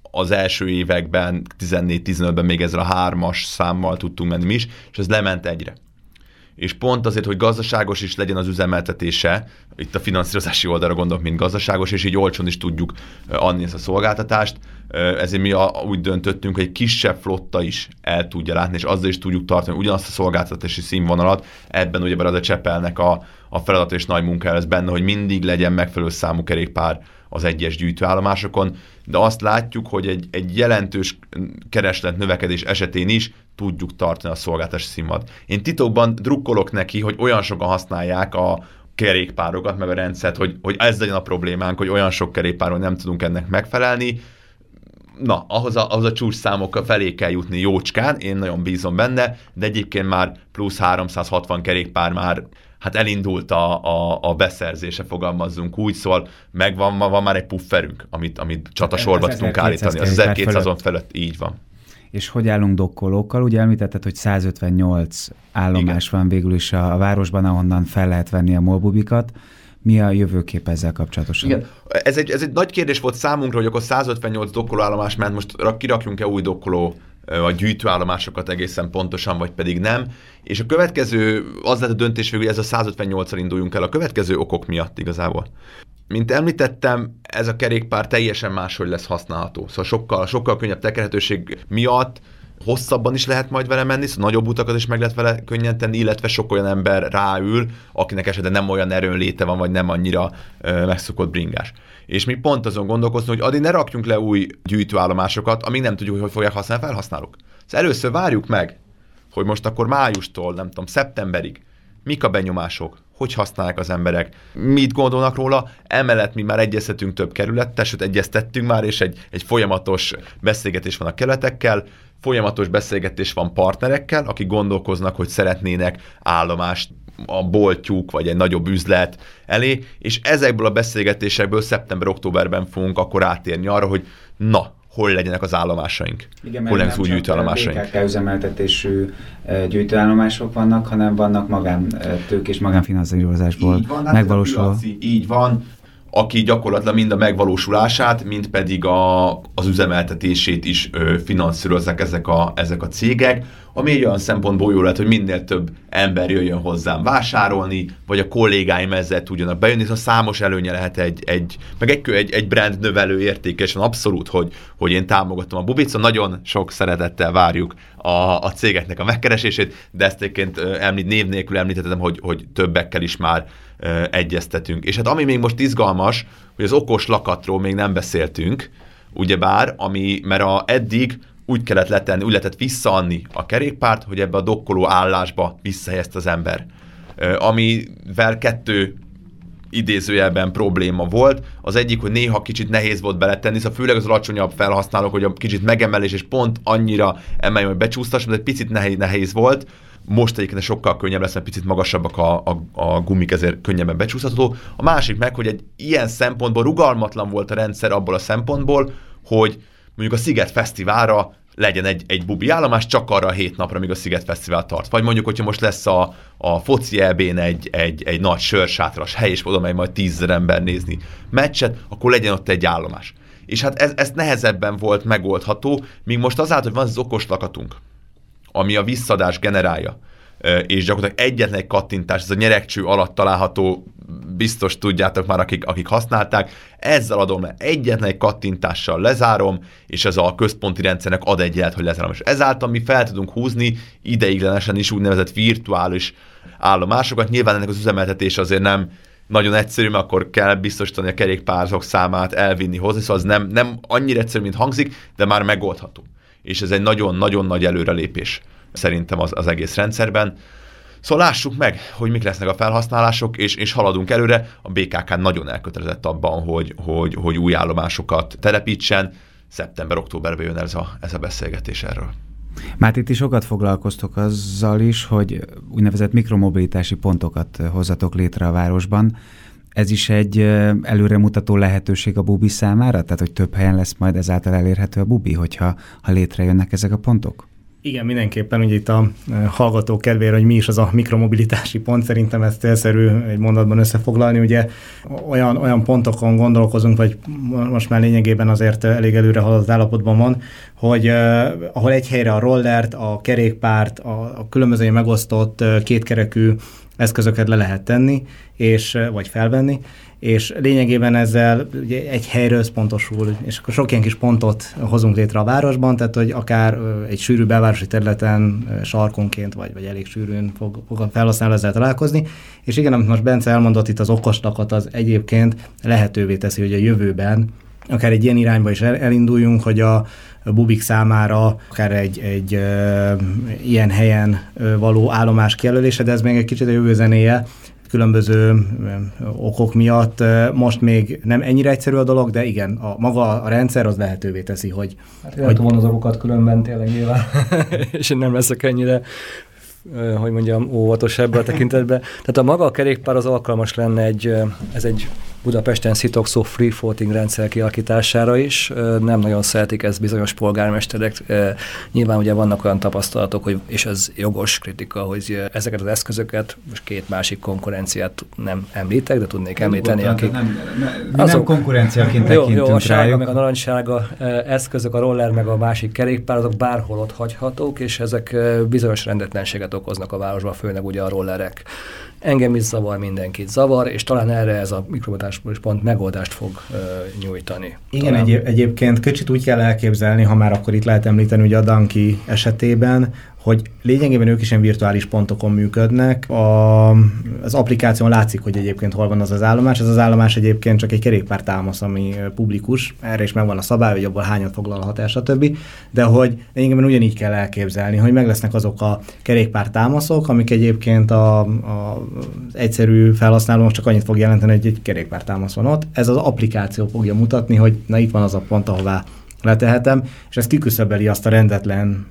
az első években, 14-15-ben még ezzel a hármas számmal tudtunk menni mi is, és ez lement egyre. És pont azért, hogy gazdaságos is legyen az üzemeltetése, itt a finanszírozási oldalra gondolok, mint gazdaságos, és így olcsón is tudjuk adni ezt a szolgáltatást, ezért mi a, úgy döntöttünk, hogy egy kisebb flotta is el tudja látni, és azzal is tudjuk tartani ugyanazt a szolgáltatási színvonalat, ebben ugye az a Csepelnek a, a feladat és nagy munka lesz benne, hogy mindig legyen megfelelő számú kerékpár az egyes gyűjtőállomásokon, de azt látjuk, hogy egy, egy jelentős kereslet növekedés esetén is tudjuk tartani a szolgáltatási színvonalat. Én titokban drukkolok neki, hogy olyan sokan használják a, kerékpárokat, meg a rendszert, hogy, hogy ez legyen a problémánk, hogy olyan sok kerékpáron nem tudunk ennek megfelelni na, ahhoz a, ahhoz a csúcs számok felé kell jutni jócskán, én nagyon bízom benne, de egyébként már plusz 360 kerékpár már hát elindult a, a, a beszerzése, fogalmazzunk úgy, szóval megvan, van már egy pufferünk, amit, amit csatasorba tudunk állítani. Az 1200-on felett így van. És hogy állunk dokkolókkal? Ugye említetted, hogy 158 állomás Igen. van végül is a, a városban, ahonnan fel lehet venni a molbubikat. Mi a jövőkép ezzel kapcsolatosan? Igen. Ez egy, ez egy nagy kérdés volt számunkra, hogy akkor 158 dokkolóállomás ment, most kirakjunk-e új dokkoló a gyűjtőállomásokat egészen pontosan, vagy pedig nem. És a következő, az lett a döntés hogy ez a 158-al induljunk el a következő okok miatt igazából. Mint említettem, ez a kerékpár teljesen máshogy lesz használható. Szóval sokkal, sokkal könnyebb tekerhetőség miatt hosszabban is lehet majd vele menni, szóval nagyobb utakat is meg lehet vele könnyen tenni, illetve sok olyan ember ráül, akinek esetleg nem olyan erőnléte van, vagy nem annyira ö, megszokott bringás. És mi pont azon gondolkozunk, hogy addig ne rakjunk le új gyűjtőállomásokat, amíg nem tudjuk, hogy fogják használni felhasználók. Szóval először várjuk meg, hogy most akkor májustól, nem tudom, szeptemberig mik a benyomások, hogy használják az emberek, mit gondolnak róla, emellett mi már egyeztetünk több kerülettel, sőt egyeztettünk már, és egy, egy folyamatos beszélgetés van a kerületekkel, folyamatos beszélgetés van partnerekkel, akik gondolkoznak, hogy szeretnének állomást a boltjuk, vagy egy nagyobb üzlet elé, és ezekből a beszélgetésekből szeptember-októberben fogunk akkor átérni arra, hogy na, hol legyenek az állomásaink, Igen, hol legyenek új gyűjtőállomásaink. BKK üzemeltetésű gyűjtőállomások vannak, hanem vannak magántők és magánfinanszírozásból megvalósuló. Így van, aki gyakorlatilag mind a megvalósulását, mind pedig a, az üzemeltetését is finanszírozzák ezek a, ezek a cégek, ami egy olyan szempontból jó lehet, hogy minél több ember jöjjön hozzám vásárolni, vagy a kollégáim ezzel tudjanak bejönni, szóval számos előnye lehet egy, egy meg egy, egy, egy brand növelő értékes, abszolút, hogy, hogy én támogatom a Bubit, szóval nagyon sok szeretettel várjuk a, a cégeknek a megkeresését, de ezt egyébként említ, név nélkül említettem, hogy, hogy többekkel is már egyeztetünk. És hát ami még most izgalmas, hogy az okos lakatról még nem beszéltünk, ugyebár, ami, mert a eddig úgy kellett letenni, úgy lehetett visszaadni a kerékpárt, hogy ebbe a dokkoló állásba visszahelyezte az ember. Amivel kettő idézőjelben probléma volt. Az egyik, hogy néha kicsit nehéz volt beletenni, szóval főleg az alacsonyabb felhasználók, hogy a kicsit megemelés és pont annyira emeljem, hogy becsúsztas, de egy picit nehéz, nehéz volt. Most egyébként sokkal könnyebb lesz, mert picit magasabbak a, a, a gumik, ezért könnyebben becsúszható. A másik meg, hogy egy ilyen szempontból rugalmatlan volt a rendszer abból a szempontból, hogy mondjuk a Sziget Fesztiválra legyen egy, egy bubi állomás csak arra a hét napra, míg a Sziget Fesztivál tart. Vagy mondjuk, hogyha most lesz a, a foci ebén egy, egy, egy nagy sörsátras hely, és oda megy majd tízzer ember nézni meccset, akkor legyen ott egy állomás. És hát ez, ez nehezebben volt megoldható, míg most azáltal, hogy van az okos lakatunk, ami a visszadás generálja, és gyakorlatilag egyetlen egy kattintás, ez a nyerekcső alatt található, biztos tudjátok már, akik, akik használták, ezzel adom le, egyetlen egy kattintással lezárom, és ez a központi rendszernek ad egy jelet, hogy lezárom. És ezáltal mi fel tudunk húzni ideiglenesen is úgynevezett virtuális állomásokat. Nyilván ennek az üzemeltetés azért nem nagyon egyszerű, mert akkor kell biztosítani a kerékpárok számát, elvinni hozni, szóval az nem, nem annyira egyszerű, mint hangzik, de már megoldható. És ez egy nagyon-nagyon nagy előrelépés szerintem az, az egész rendszerben. Szóval lássuk meg, hogy mik lesznek a felhasználások, és, és haladunk előre. A BKK nagyon elkötelezett abban, hogy, hogy, hogy új állomásokat telepítsen. Szeptember-októberben jön ez a, ez a beszélgetés erről. Már itt is sokat foglalkoztok azzal is, hogy úgynevezett mikromobilitási pontokat hozzatok létre a városban. Ez is egy előremutató lehetőség a bubi számára? Tehát, hogy több helyen lesz majd ezáltal elérhető a bubi, hogyha ha létrejönnek ezek a pontok? Igen, mindenképpen, ugye itt a hallgató kedvére, hogy mi is az a mikromobilitási pont, szerintem ezt célszerű egy mondatban összefoglalni. Ugye olyan, olyan pontokon gondolkozunk, vagy most már lényegében azért elég előre haladott állapotban van, hogy uh, ahol egy helyre a rollert, a kerékpárt, a, a különböző megosztott kétkerekű eszközöket le lehet tenni, és, vagy felvenni, és lényegében ezzel ugye egy helyre összpontosul, és akkor sok ilyen kis pontot hozunk létre a városban, tehát hogy akár egy sűrű belvárosi területen sarkonként, vagy, vagy elég sűrűn fog, fog a felhasználó ezzel találkozni, és igen, amit most Bence elmondott itt az okoslakat, az egyébként lehetővé teszi, hogy a jövőben akár egy ilyen irányba is elinduljunk, hogy a, bubik számára akár egy, egy ö, ilyen helyen ö, való állomás kijelölése, de ez még egy kicsit a jövő zenéje, különböző okok miatt most még nem ennyire egyszerű a dolog, de igen, a maga a rendszer az lehetővé teszi, hogy... Hát hogy van az okokat különben tényleg nyilván, és én nem leszek ennyire hogy mondjam, óvatos ebbe a tekintetbe. Tehát a maga a kerékpár az alkalmas lenne egy, ez egy Budapesten szitokszó free floating rendszer kialakítására is. Nem nagyon szeretik ezt bizonyos polgármesterek. Nyilván ugye vannak olyan tapasztalatok, hogy, és ez jogos kritika, hogy ezeket az eszközöket, most két másik konkurenciát nem említek, de tudnék nem említeni, akik... Nem, nem, azok, nem konkurenciaként tekintünk jó, jó, a sárga, meg a narancsága eszközök, a roller meg a másik kerékpár, azok bárhol ott hagyhatók, és ezek bizonyos rendetlenséget okoznak a városban, főleg ugye a rollerek. Engem is zavar, mindenkit zavar, és talán erre ez a mikromobilitási pont megoldást fog ö, nyújtani. Igen, egy, egyébként kicsit úgy kell elképzelni, ha már akkor itt lehet említeni, hogy a Danki esetében, hogy lényegében ők is ilyen virtuális pontokon működnek. A, az applikáción látszik, hogy egyébként hol van az az állomás. Ez az állomás egyébként csak egy kerékpár támasz, ami publikus. Erre is megvan a szabály, hogy abból hányat foglalhat el, stb. De hogy lényegében ugyanígy kell elképzelni, hogy meg lesznek azok a kerékpár támaszok, amik egyébként a, a, egyszerű felhasználónak csak annyit fog jelenteni, hogy egy kerékpár támasz van ott. Ez az applikáció fogja mutatni, hogy na itt van az a pont, ahová letehetem, és ez kiküszöbeli azt a rendetlen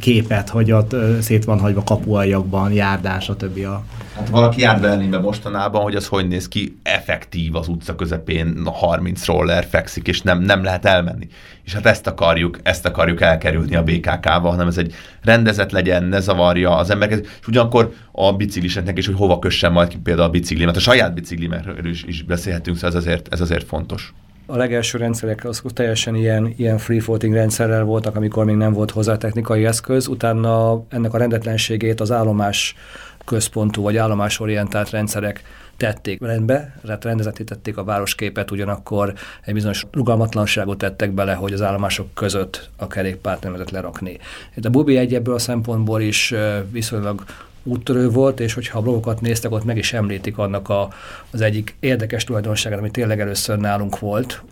képet, hogy ott szét van hagyva kapuajakban, járdás, stb. A... Hát valaki járt be mostanában, hogy az hogy néz ki, effektív az utca közepén 30 roller fekszik, és nem, nem lehet elmenni. És hát ezt akarjuk, ezt akarjuk elkerülni a BKK-val, hanem ez egy rendezett legyen, ne zavarja az embereket, és ugyanakkor a bicikliseknek is, hogy hova kössen majd ki például a biciklimet. A saját biciklimről is, is beszélhetünk, szóval ez azért, ez azért fontos a legelső rendszerek azok teljesen ilyen, ilyen free floating rendszerrel voltak, amikor még nem volt hozzá technikai eszköz, utána ennek a rendetlenségét az állomás központú vagy állomásorientált rendszerek tették rendbe, tehát rendezetítették a városképet, ugyanakkor egy bizonyos rugalmatlanságot tettek bele, hogy az állomások között a kerékpárt nem lehetett lerakni. A Bubi egy ebből a szempontból is viszonylag úttörő volt, és hogyha a blogokat néztek, ott meg is említik annak a, az egyik érdekes tulajdonságát, ami tényleg először nálunk volt,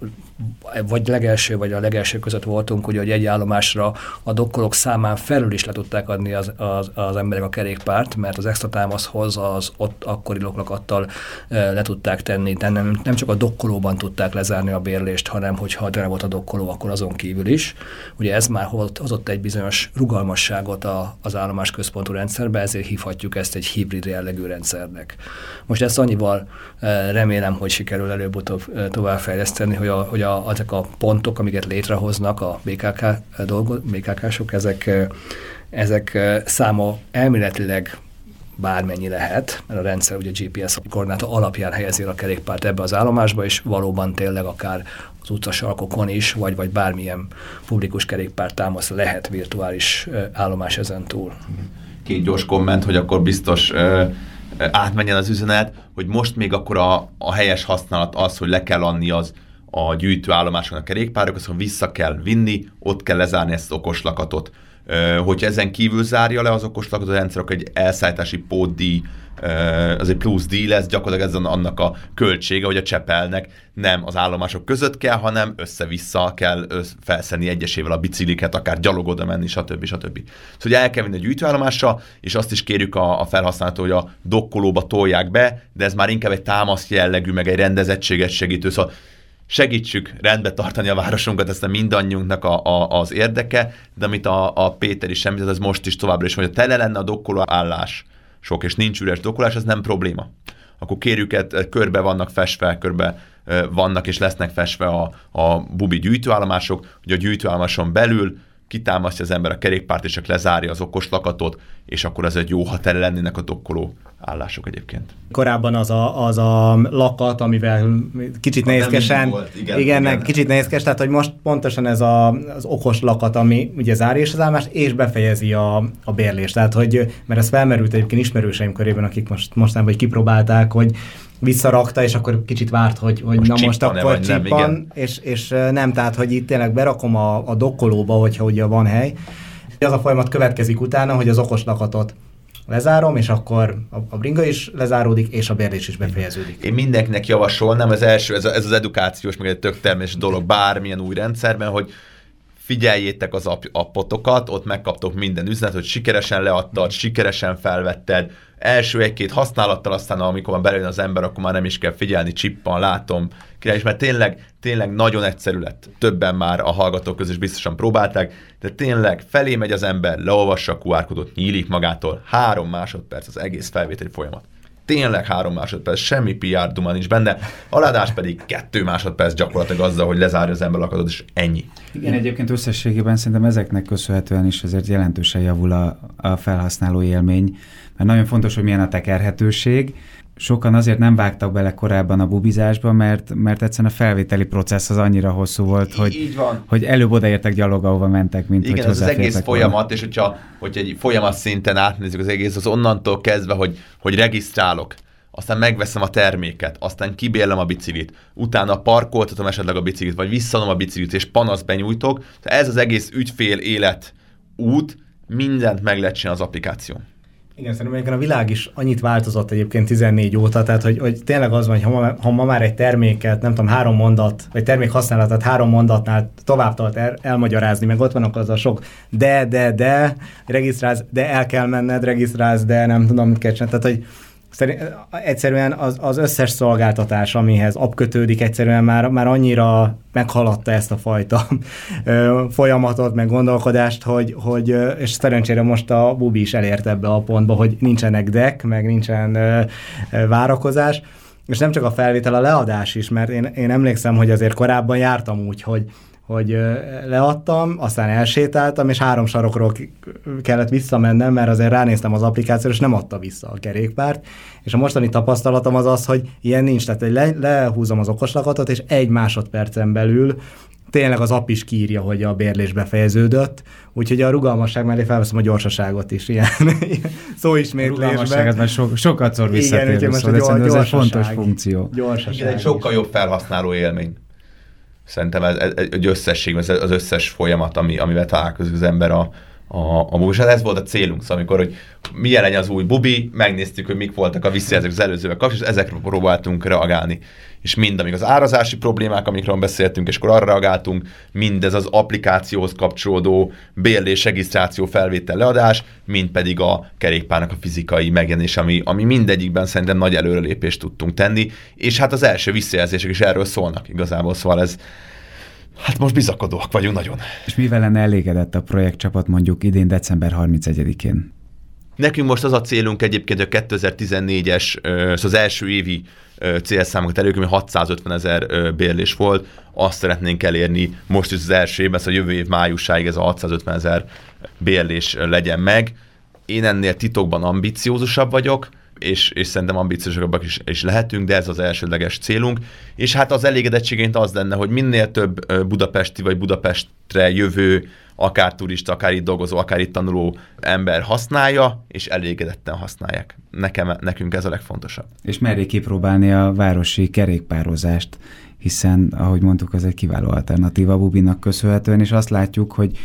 vagy legelső, vagy a legelső között voltunk, ugye, hogy egy állomásra a dokkolók számán felül is le tudták adni az, az, az emberek a kerékpárt, mert az extra támaszhoz az ott akkori loklakattal e, le tudták tenni, de nem, nem csak a dokkolóban tudták lezárni a bérlést, hanem hogyha de volt a dokkoló, akkor azon kívül is. Ugye ez már hozott egy bizonyos rugalmasságot a, az állomás központú rendszerbe, ezért hívhatjuk ezt egy hibrid jellegű rendszernek. Most ezt annyival e, remélem, hogy sikerül előbb-utóbb továbbfejleszteni, hogy a, hogy a a, ezek a pontok, amiket létrehoznak a BKK dolgo, BKK-sok, ezek, ezek száma elméletileg bármennyi lehet, mert a rendszer ugye GPS koordináta alapján helyezi a kerékpárt ebbe az állomásba, és valóban tényleg akár az utcasarkokon is, vagy, vagy bármilyen publikus kerékpár támasz lehet virtuális állomás ezen túl. Két gyors komment, hogy akkor biztos ö, átmenjen az üzenet, hogy most még akkor a, a helyes használat az, hogy le kell adni az a gyűjtőállomáson a kerékpárok, azt vissza kell vinni, ott kell lezárni ezt az okoslakatot. Hogyha ezen kívül zárja le az okoslakatot a rendszer, akkor egy elszállítási pótdíj, az egy plusz díj lesz, gyakorlatilag ez annak a költsége, hogy a csepelnek nem az állomások között kell, hanem össze-vissza kell felszedni egyesével a bicikliket, akár gyalog oda menni, stb. stb. Szóval el kell vinni a gyűjtőállomásra, és azt is kérjük a, a felhasználótól, hogy a dokkolóba tolják be, de ez már inkább egy támasz jellegű, meg egy rendezettséget segítő. Szóval segítsük rendbe tartani a városunkat, ezt a mindannyiunknak a, a, az érdeke, de amit a, a Péter is említett, ez most is továbbra is, hogy tele lenne a dokkoló sok, és nincs üres dokkolás, ez nem probléma. Akkor kérjük, körbe vannak festve, körbe vannak és lesznek festve a, a bubi gyűjtőállomások, hogy a gyűjtőállomáson belül kitámasztja az ember a kerékpárt, és csak lezárja az okos lakatot, és akkor ez egy jó, ha tele lennének a dokkoló állások egyébként. Korábban az a, az a lakat, amivel kicsit nehézkesen, volt, igen, igen, igen. kicsit nehézkes, tehát hogy most pontosan ez a, az okos lakat, ami ugye zárja is az állást, és befejezi a, a bérlést. Tehát, hogy, mert ez felmerült egyébként ismerőseim körében, akik most mostanában hogy kipróbálták, hogy visszarakta, és akkor kicsit várt, hogy, hogy Most na most akkor nem, csippan, igen. és, és nem, tehát hogy itt tényleg berakom a, a dokkolóba, hogyha ugye van hely. Az a folyamat következik utána, hogy az okos lakatot lezárom, és akkor a, a bringa is lezáródik, és a bérlés is befejeződik. Én mindenkinek javasolnám, az első, ez, a, ez az edukációs, meg egy tök természetes dolog bármilyen új rendszerben, hogy figyeljétek az app, appotokat, ott megkaptok minden üzenet, hogy sikeresen leadtad, sikeresen felvetted, első egy-két használattal, aztán amikor már belejön az ember, akkor már nem is kell figyelni, csippan, látom, király, mert tényleg, tényleg nagyon egyszerű lett. Többen már a hallgatók közül is biztosan próbálták, de tényleg felé megy az ember, leolvassa a QR kódot, nyílik magától, három másodperc az egész felvételi folyamat. Tényleg három másodperc, semmi PR duma nincs benne, aladás pedig kettő másodperc gyakorlatilag azzal, hogy lezárja az ember lakatot, és ennyi. Igen, egyébként összességében szerintem ezeknek köszönhetően is azért jelentősen javul a, a felhasználó élmény, mert nagyon fontos, hogy milyen a tekerhetőség. Sokan azért nem vágtak bele korábban a bubizásba, mert, mert egyszerűen a felvételi processz az annyira hosszú volt, hogy, Így van. hogy előbb odaértek gyalog, ahova mentek, mint Igen, hogy ez az egész volna. folyamat, és hogyha, hogyha egy folyamat szinten átnézzük az egész, az onnantól kezdve, hogy, hogy regisztrálok, aztán megveszem a terméket, aztán kibérlem a biciklit, utána parkoltatom esetleg a biciklit, vagy visszanom a biciklit, és panaszt benyújtok. Tehát ez az egész ügyfél élet út, mindent meg lehet csinálni az applikáción. Igen, szerintem a világ is annyit változott egyébként 14 óta, tehát hogy, hogy tényleg az van, hogy ha ma, ha ma már egy terméket, nem tudom, három mondat, vagy termék használatát három mondatnál tovább tart el, elmagyarázni, meg ott vannak az a sok de, de, de, regisztrálsz, de el kell menned, regisztrálsz, de nem tudom, mit kell csinálni. Tehát, hogy szerint, egyszerűen az, az összes szolgáltatás, amihez app kötődik, egyszerűen már, már annyira meghaladta ezt a fajta folyamatot, meg gondolkodást, hogy, hogy és szerencsére most a Bubi is elért ebbe a pontba, hogy nincsenek deck, meg nincsen várakozás, és nem csak a felvétel, a leadás is, mert én, én emlékszem, hogy azért korábban jártam úgy, hogy hogy leadtam, aztán elsétáltam, és három sarokról kellett visszamennem, mert azért ránéztem az applikációra, és nem adta vissza a kerékpárt. És a mostani tapasztalatom az az, hogy ilyen nincs, tehát hogy le, lehúzom az okoslakatot, és egy másodpercen belül tényleg az app is kírja, hogy a bérlés befejeződött, úgyhogy a rugalmasság mellé felveszem a gyorsaságot is, ilyen, ilyen szóismétlésben. rugalmasság az már so, sokat szor Igen, visszatérő, úgyhogy most szóval a gyors- ez egy fontos funkció. Gyorsaság. Igen, egy sokkal jobb felhasználó élmény. Szerintem ez, ez egy összesség, ez az összes folyamat, ami, amivel találkozik az ember a, a, a hát ez volt a célunk, szóval amikor, hogy milyen legyen az új bubi, megnéztük, hogy mik voltak a visszajelzések az előzővel kapcsolatban, és ezekre próbáltunk reagálni. És mind, amíg az árazási problémák, amikről beszéltünk, és akkor arra reagáltunk, mindez az applikációhoz kapcsolódó bérlés, regisztráció, felvétel, leadás, mind pedig a kerékpárnak a fizikai megjelenés, ami, ami mindegyikben szerintem nagy előrelépést tudtunk tenni, és hát az első visszajelzések is erről szólnak igazából, szóval ez, hát most bizakodóak vagyunk nagyon. És mivel lenne elégedett a projektcsapat mondjuk idén december 31-én? Nekünk most az a célunk egyébként, hogy a 2014-es, ö, szóval az első évi célszámokat elők, ami 650 ezer bérlés volt, azt szeretnénk elérni most is az első évben, szóval jövő év májusáig ez a 650 ezer bérlés legyen meg. Én ennél titokban ambiciózusabb vagyok, és, és szerintem ambiciózusabbak is, is lehetünk, de ez az elsődleges célunk. És hát az elégedettségént az lenne, hogy minél több budapesti vagy Budapestre jövő, akár turista, akár itt dolgozó, akár itt tanuló ember használja, és elégedetten használják. Nekem, nekünk ez a legfontosabb. És merjék kipróbálni a városi kerékpározást, hiszen, ahogy mondtuk, az egy kiváló alternatíva Bubinak köszönhetően, és azt látjuk, hogy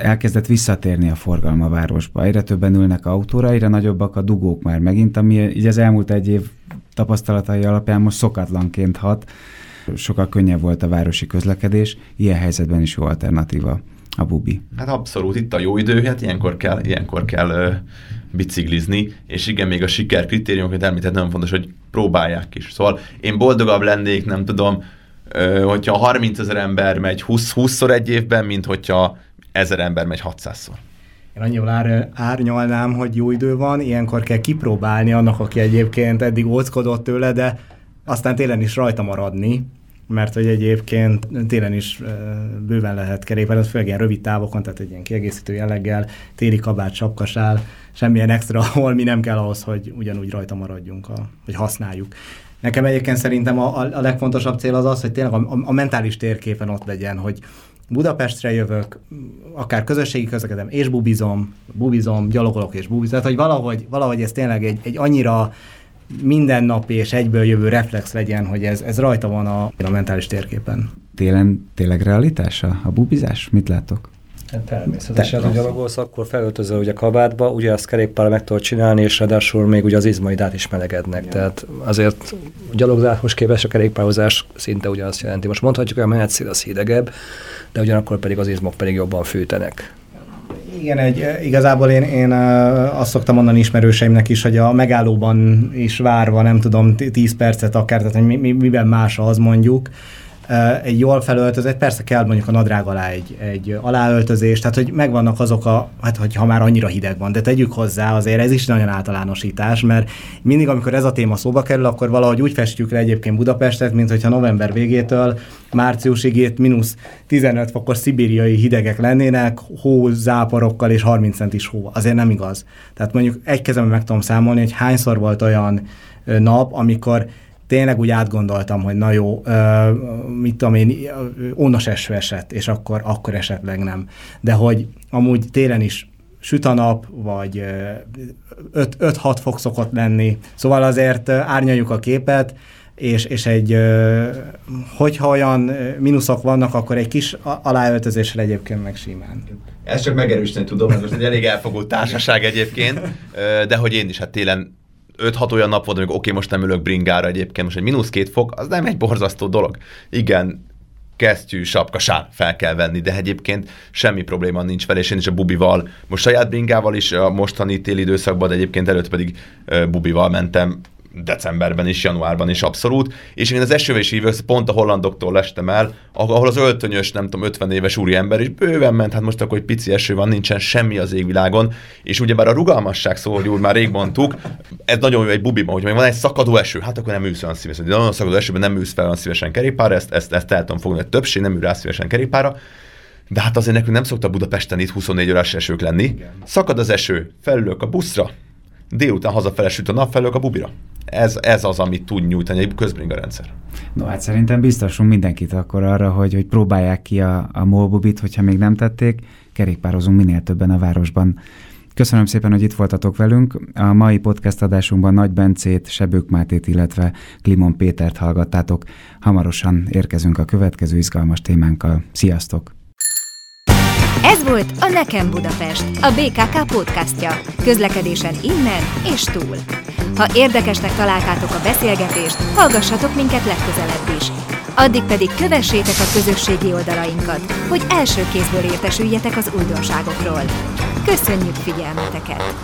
elkezdett visszatérni a forgalma a városba. Egyre többen ülnek autóra, egyre nagyobbak a dugók már megint, ami így az elmúlt egy év tapasztalatai alapján most szokatlanként hat. Sokkal könnyebb volt a városi közlekedés, ilyen helyzetben is jó alternatíva a bubi. Hát abszolút, itt a jó idő, hát ilyenkor kell, ilyenkor kell ö, biciklizni, és igen, még a siker kritériumokat említett, nagyon fontos, hogy próbálják is. Szóval én boldogabb lennék, nem tudom, ö, hogyha 30 ezer ember megy 20, 20-szor egy évben, mint hogyha ezer ember megy 600-szor. Én annyival ár, árnyalnám, hogy jó idő van, ilyenkor kell kipróbálni annak, aki egyébként eddig óckodott tőle, de aztán télen is rajta maradni, mert hogy egyébként télen is bőven lehet kerékpározni, főleg ilyen rövid távokon, tehát egy ilyen kiegészítő jelleggel, téli kabát, sapkasál, semmilyen extra holmi nem kell ahhoz, hogy ugyanúgy rajta maradjunk, a, hogy használjuk. Nekem egyébként szerintem a, a legfontosabb cél az az, hogy tényleg a, a mentális térképen ott legyen, hogy Budapestre jövök, akár közösségi közlekedem, és bubizom, bubizom, gyalogolok és bubizom, tehát hogy valahogy, valahogy ez tényleg egy, egy annyira mindennapi és egyből jövő reflex legyen, hogy ez, ez rajta van a, a mentális térképen. Télen tényleg realitása a bubizás? Mit látok? Hát természetesen, ha gyalogolsz, akkor felöltözöl ugye kabátba, ugye azt kerékpára meg tudod csinálni, és ráadásul még ugye az izmaidát is melegednek. Ja. Tehát azért gyalogzáshoz képest a kerékpározás szinte ugyanazt jelenti. Most mondhatjuk, hogy a menetszél az hidegebb, de ugyanakkor pedig az izmok pedig jobban fűtenek. Igen, egy, igazából én, én azt szoktam mondani ismerőseimnek is, hogy a megállóban is várva, nem tudom, 10 percet akár, tehát hogy mi, mi, miben más az mondjuk, egy jól felöltözött, persze kell mondjuk a nadrág alá egy, egy aláöltözés, tehát hogy megvannak azok a, hát hogy ha már annyira hideg van, de tegyük hozzá, azért ez is nagyon általánosítás, mert mindig, amikor ez a téma szóba kerül, akkor valahogy úgy festjük le egyébként Budapestet, mint hogyha november végétől márciusig itt mínusz 15 fokos szibériai hidegek lennének, hó, záporokkal és 30 centis hó. Azért nem igaz. Tehát mondjuk egy kezemben meg tudom számolni, hogy hányszor volt olyan nap, amikor tényleg úgy átgondoltam, hogy na jó, mit tudom én, ónos eső esett, és akkor, akkor esetleg nem. De hogy amúgy télen is süt a nap, vagy 5-6 fok szokott lenni, szóval azért árnyaljuk a képet, és, és egy, hogyha olyan mínuszok vannak, akkor egy kis aláöltözéssel egyébként meg simán. Ezt csak megerősíteni tudom, ez most egy elég elfogult társaság egyébként, de hogy én is hát télen 5-6 olyan nap volt, amikor oké, most nem ülök bringára egyébként, most egy mínusz két fok, az nem egy borzasztó dolog. Igen, kesztyű, sapkasál fel kell venni, de egyébként semmi probléma nincs vele, és én is a bubival, most saját bringával is a mostani téli időszakban, de egyébként előtt pedig bubival mentem decemberben is, januárban is abszolút, és én az esővés hívők pont a hollandoktól lestem el, ahol az öltönyös, nem tudom, 50 éves úriember is bőven ment, hát most akkor egy pici eső van, nincsen semmi az égvilágon, és ugyebár a rugalmasság szó, hogy úgy már rég mondtuk, ez nagyon jó egy bubiban, hogy van egy szakadó eső, hát akkor nem ülsz olyan szívesen, de nagyon szakadó esőben nem ülsz fel olyan szívesen kerékpára, ezt, ezt, ezt el tudom fogni, hogy többség nem ül rá szívesen kerékpára, de hát azért nekünk nem szokta Budapesten itt 24 órás esők lenni. Igen. Szakad az eső, felülök a buszra, délután hazafele süt a nap, felülök a bubira ez, ez az, amit tud nyújtani egy közbringa rendszer. No, hát szerintem biztosunk mindenkit akkor arra, hogy, hogy próbálják ki a, a molbubit, hogyha még nem tették, kerékpározunk minél többen a városban. Köszönöm szépen, hogy itt voltatok velünk. A mai podcast adásunkban Nagy Bencét, Sebők Mátét, illetve Klimon Pétert hallgattátok. Hamarosan érkezünk a következő izgalmas témánkkal. Sziasztok! Ez volt a Nekem Budapest, a BKK podcastja. Közlekedésen innen és túl. Ha érdekesnek találtátok a beszélgetést, hallgassatok minket legközelebb is. Addig pedig kövessétek a közösségi oldalainkat, hogy első kézből értesüljetek az újdonságokról. Köszönjük figyelmeteket!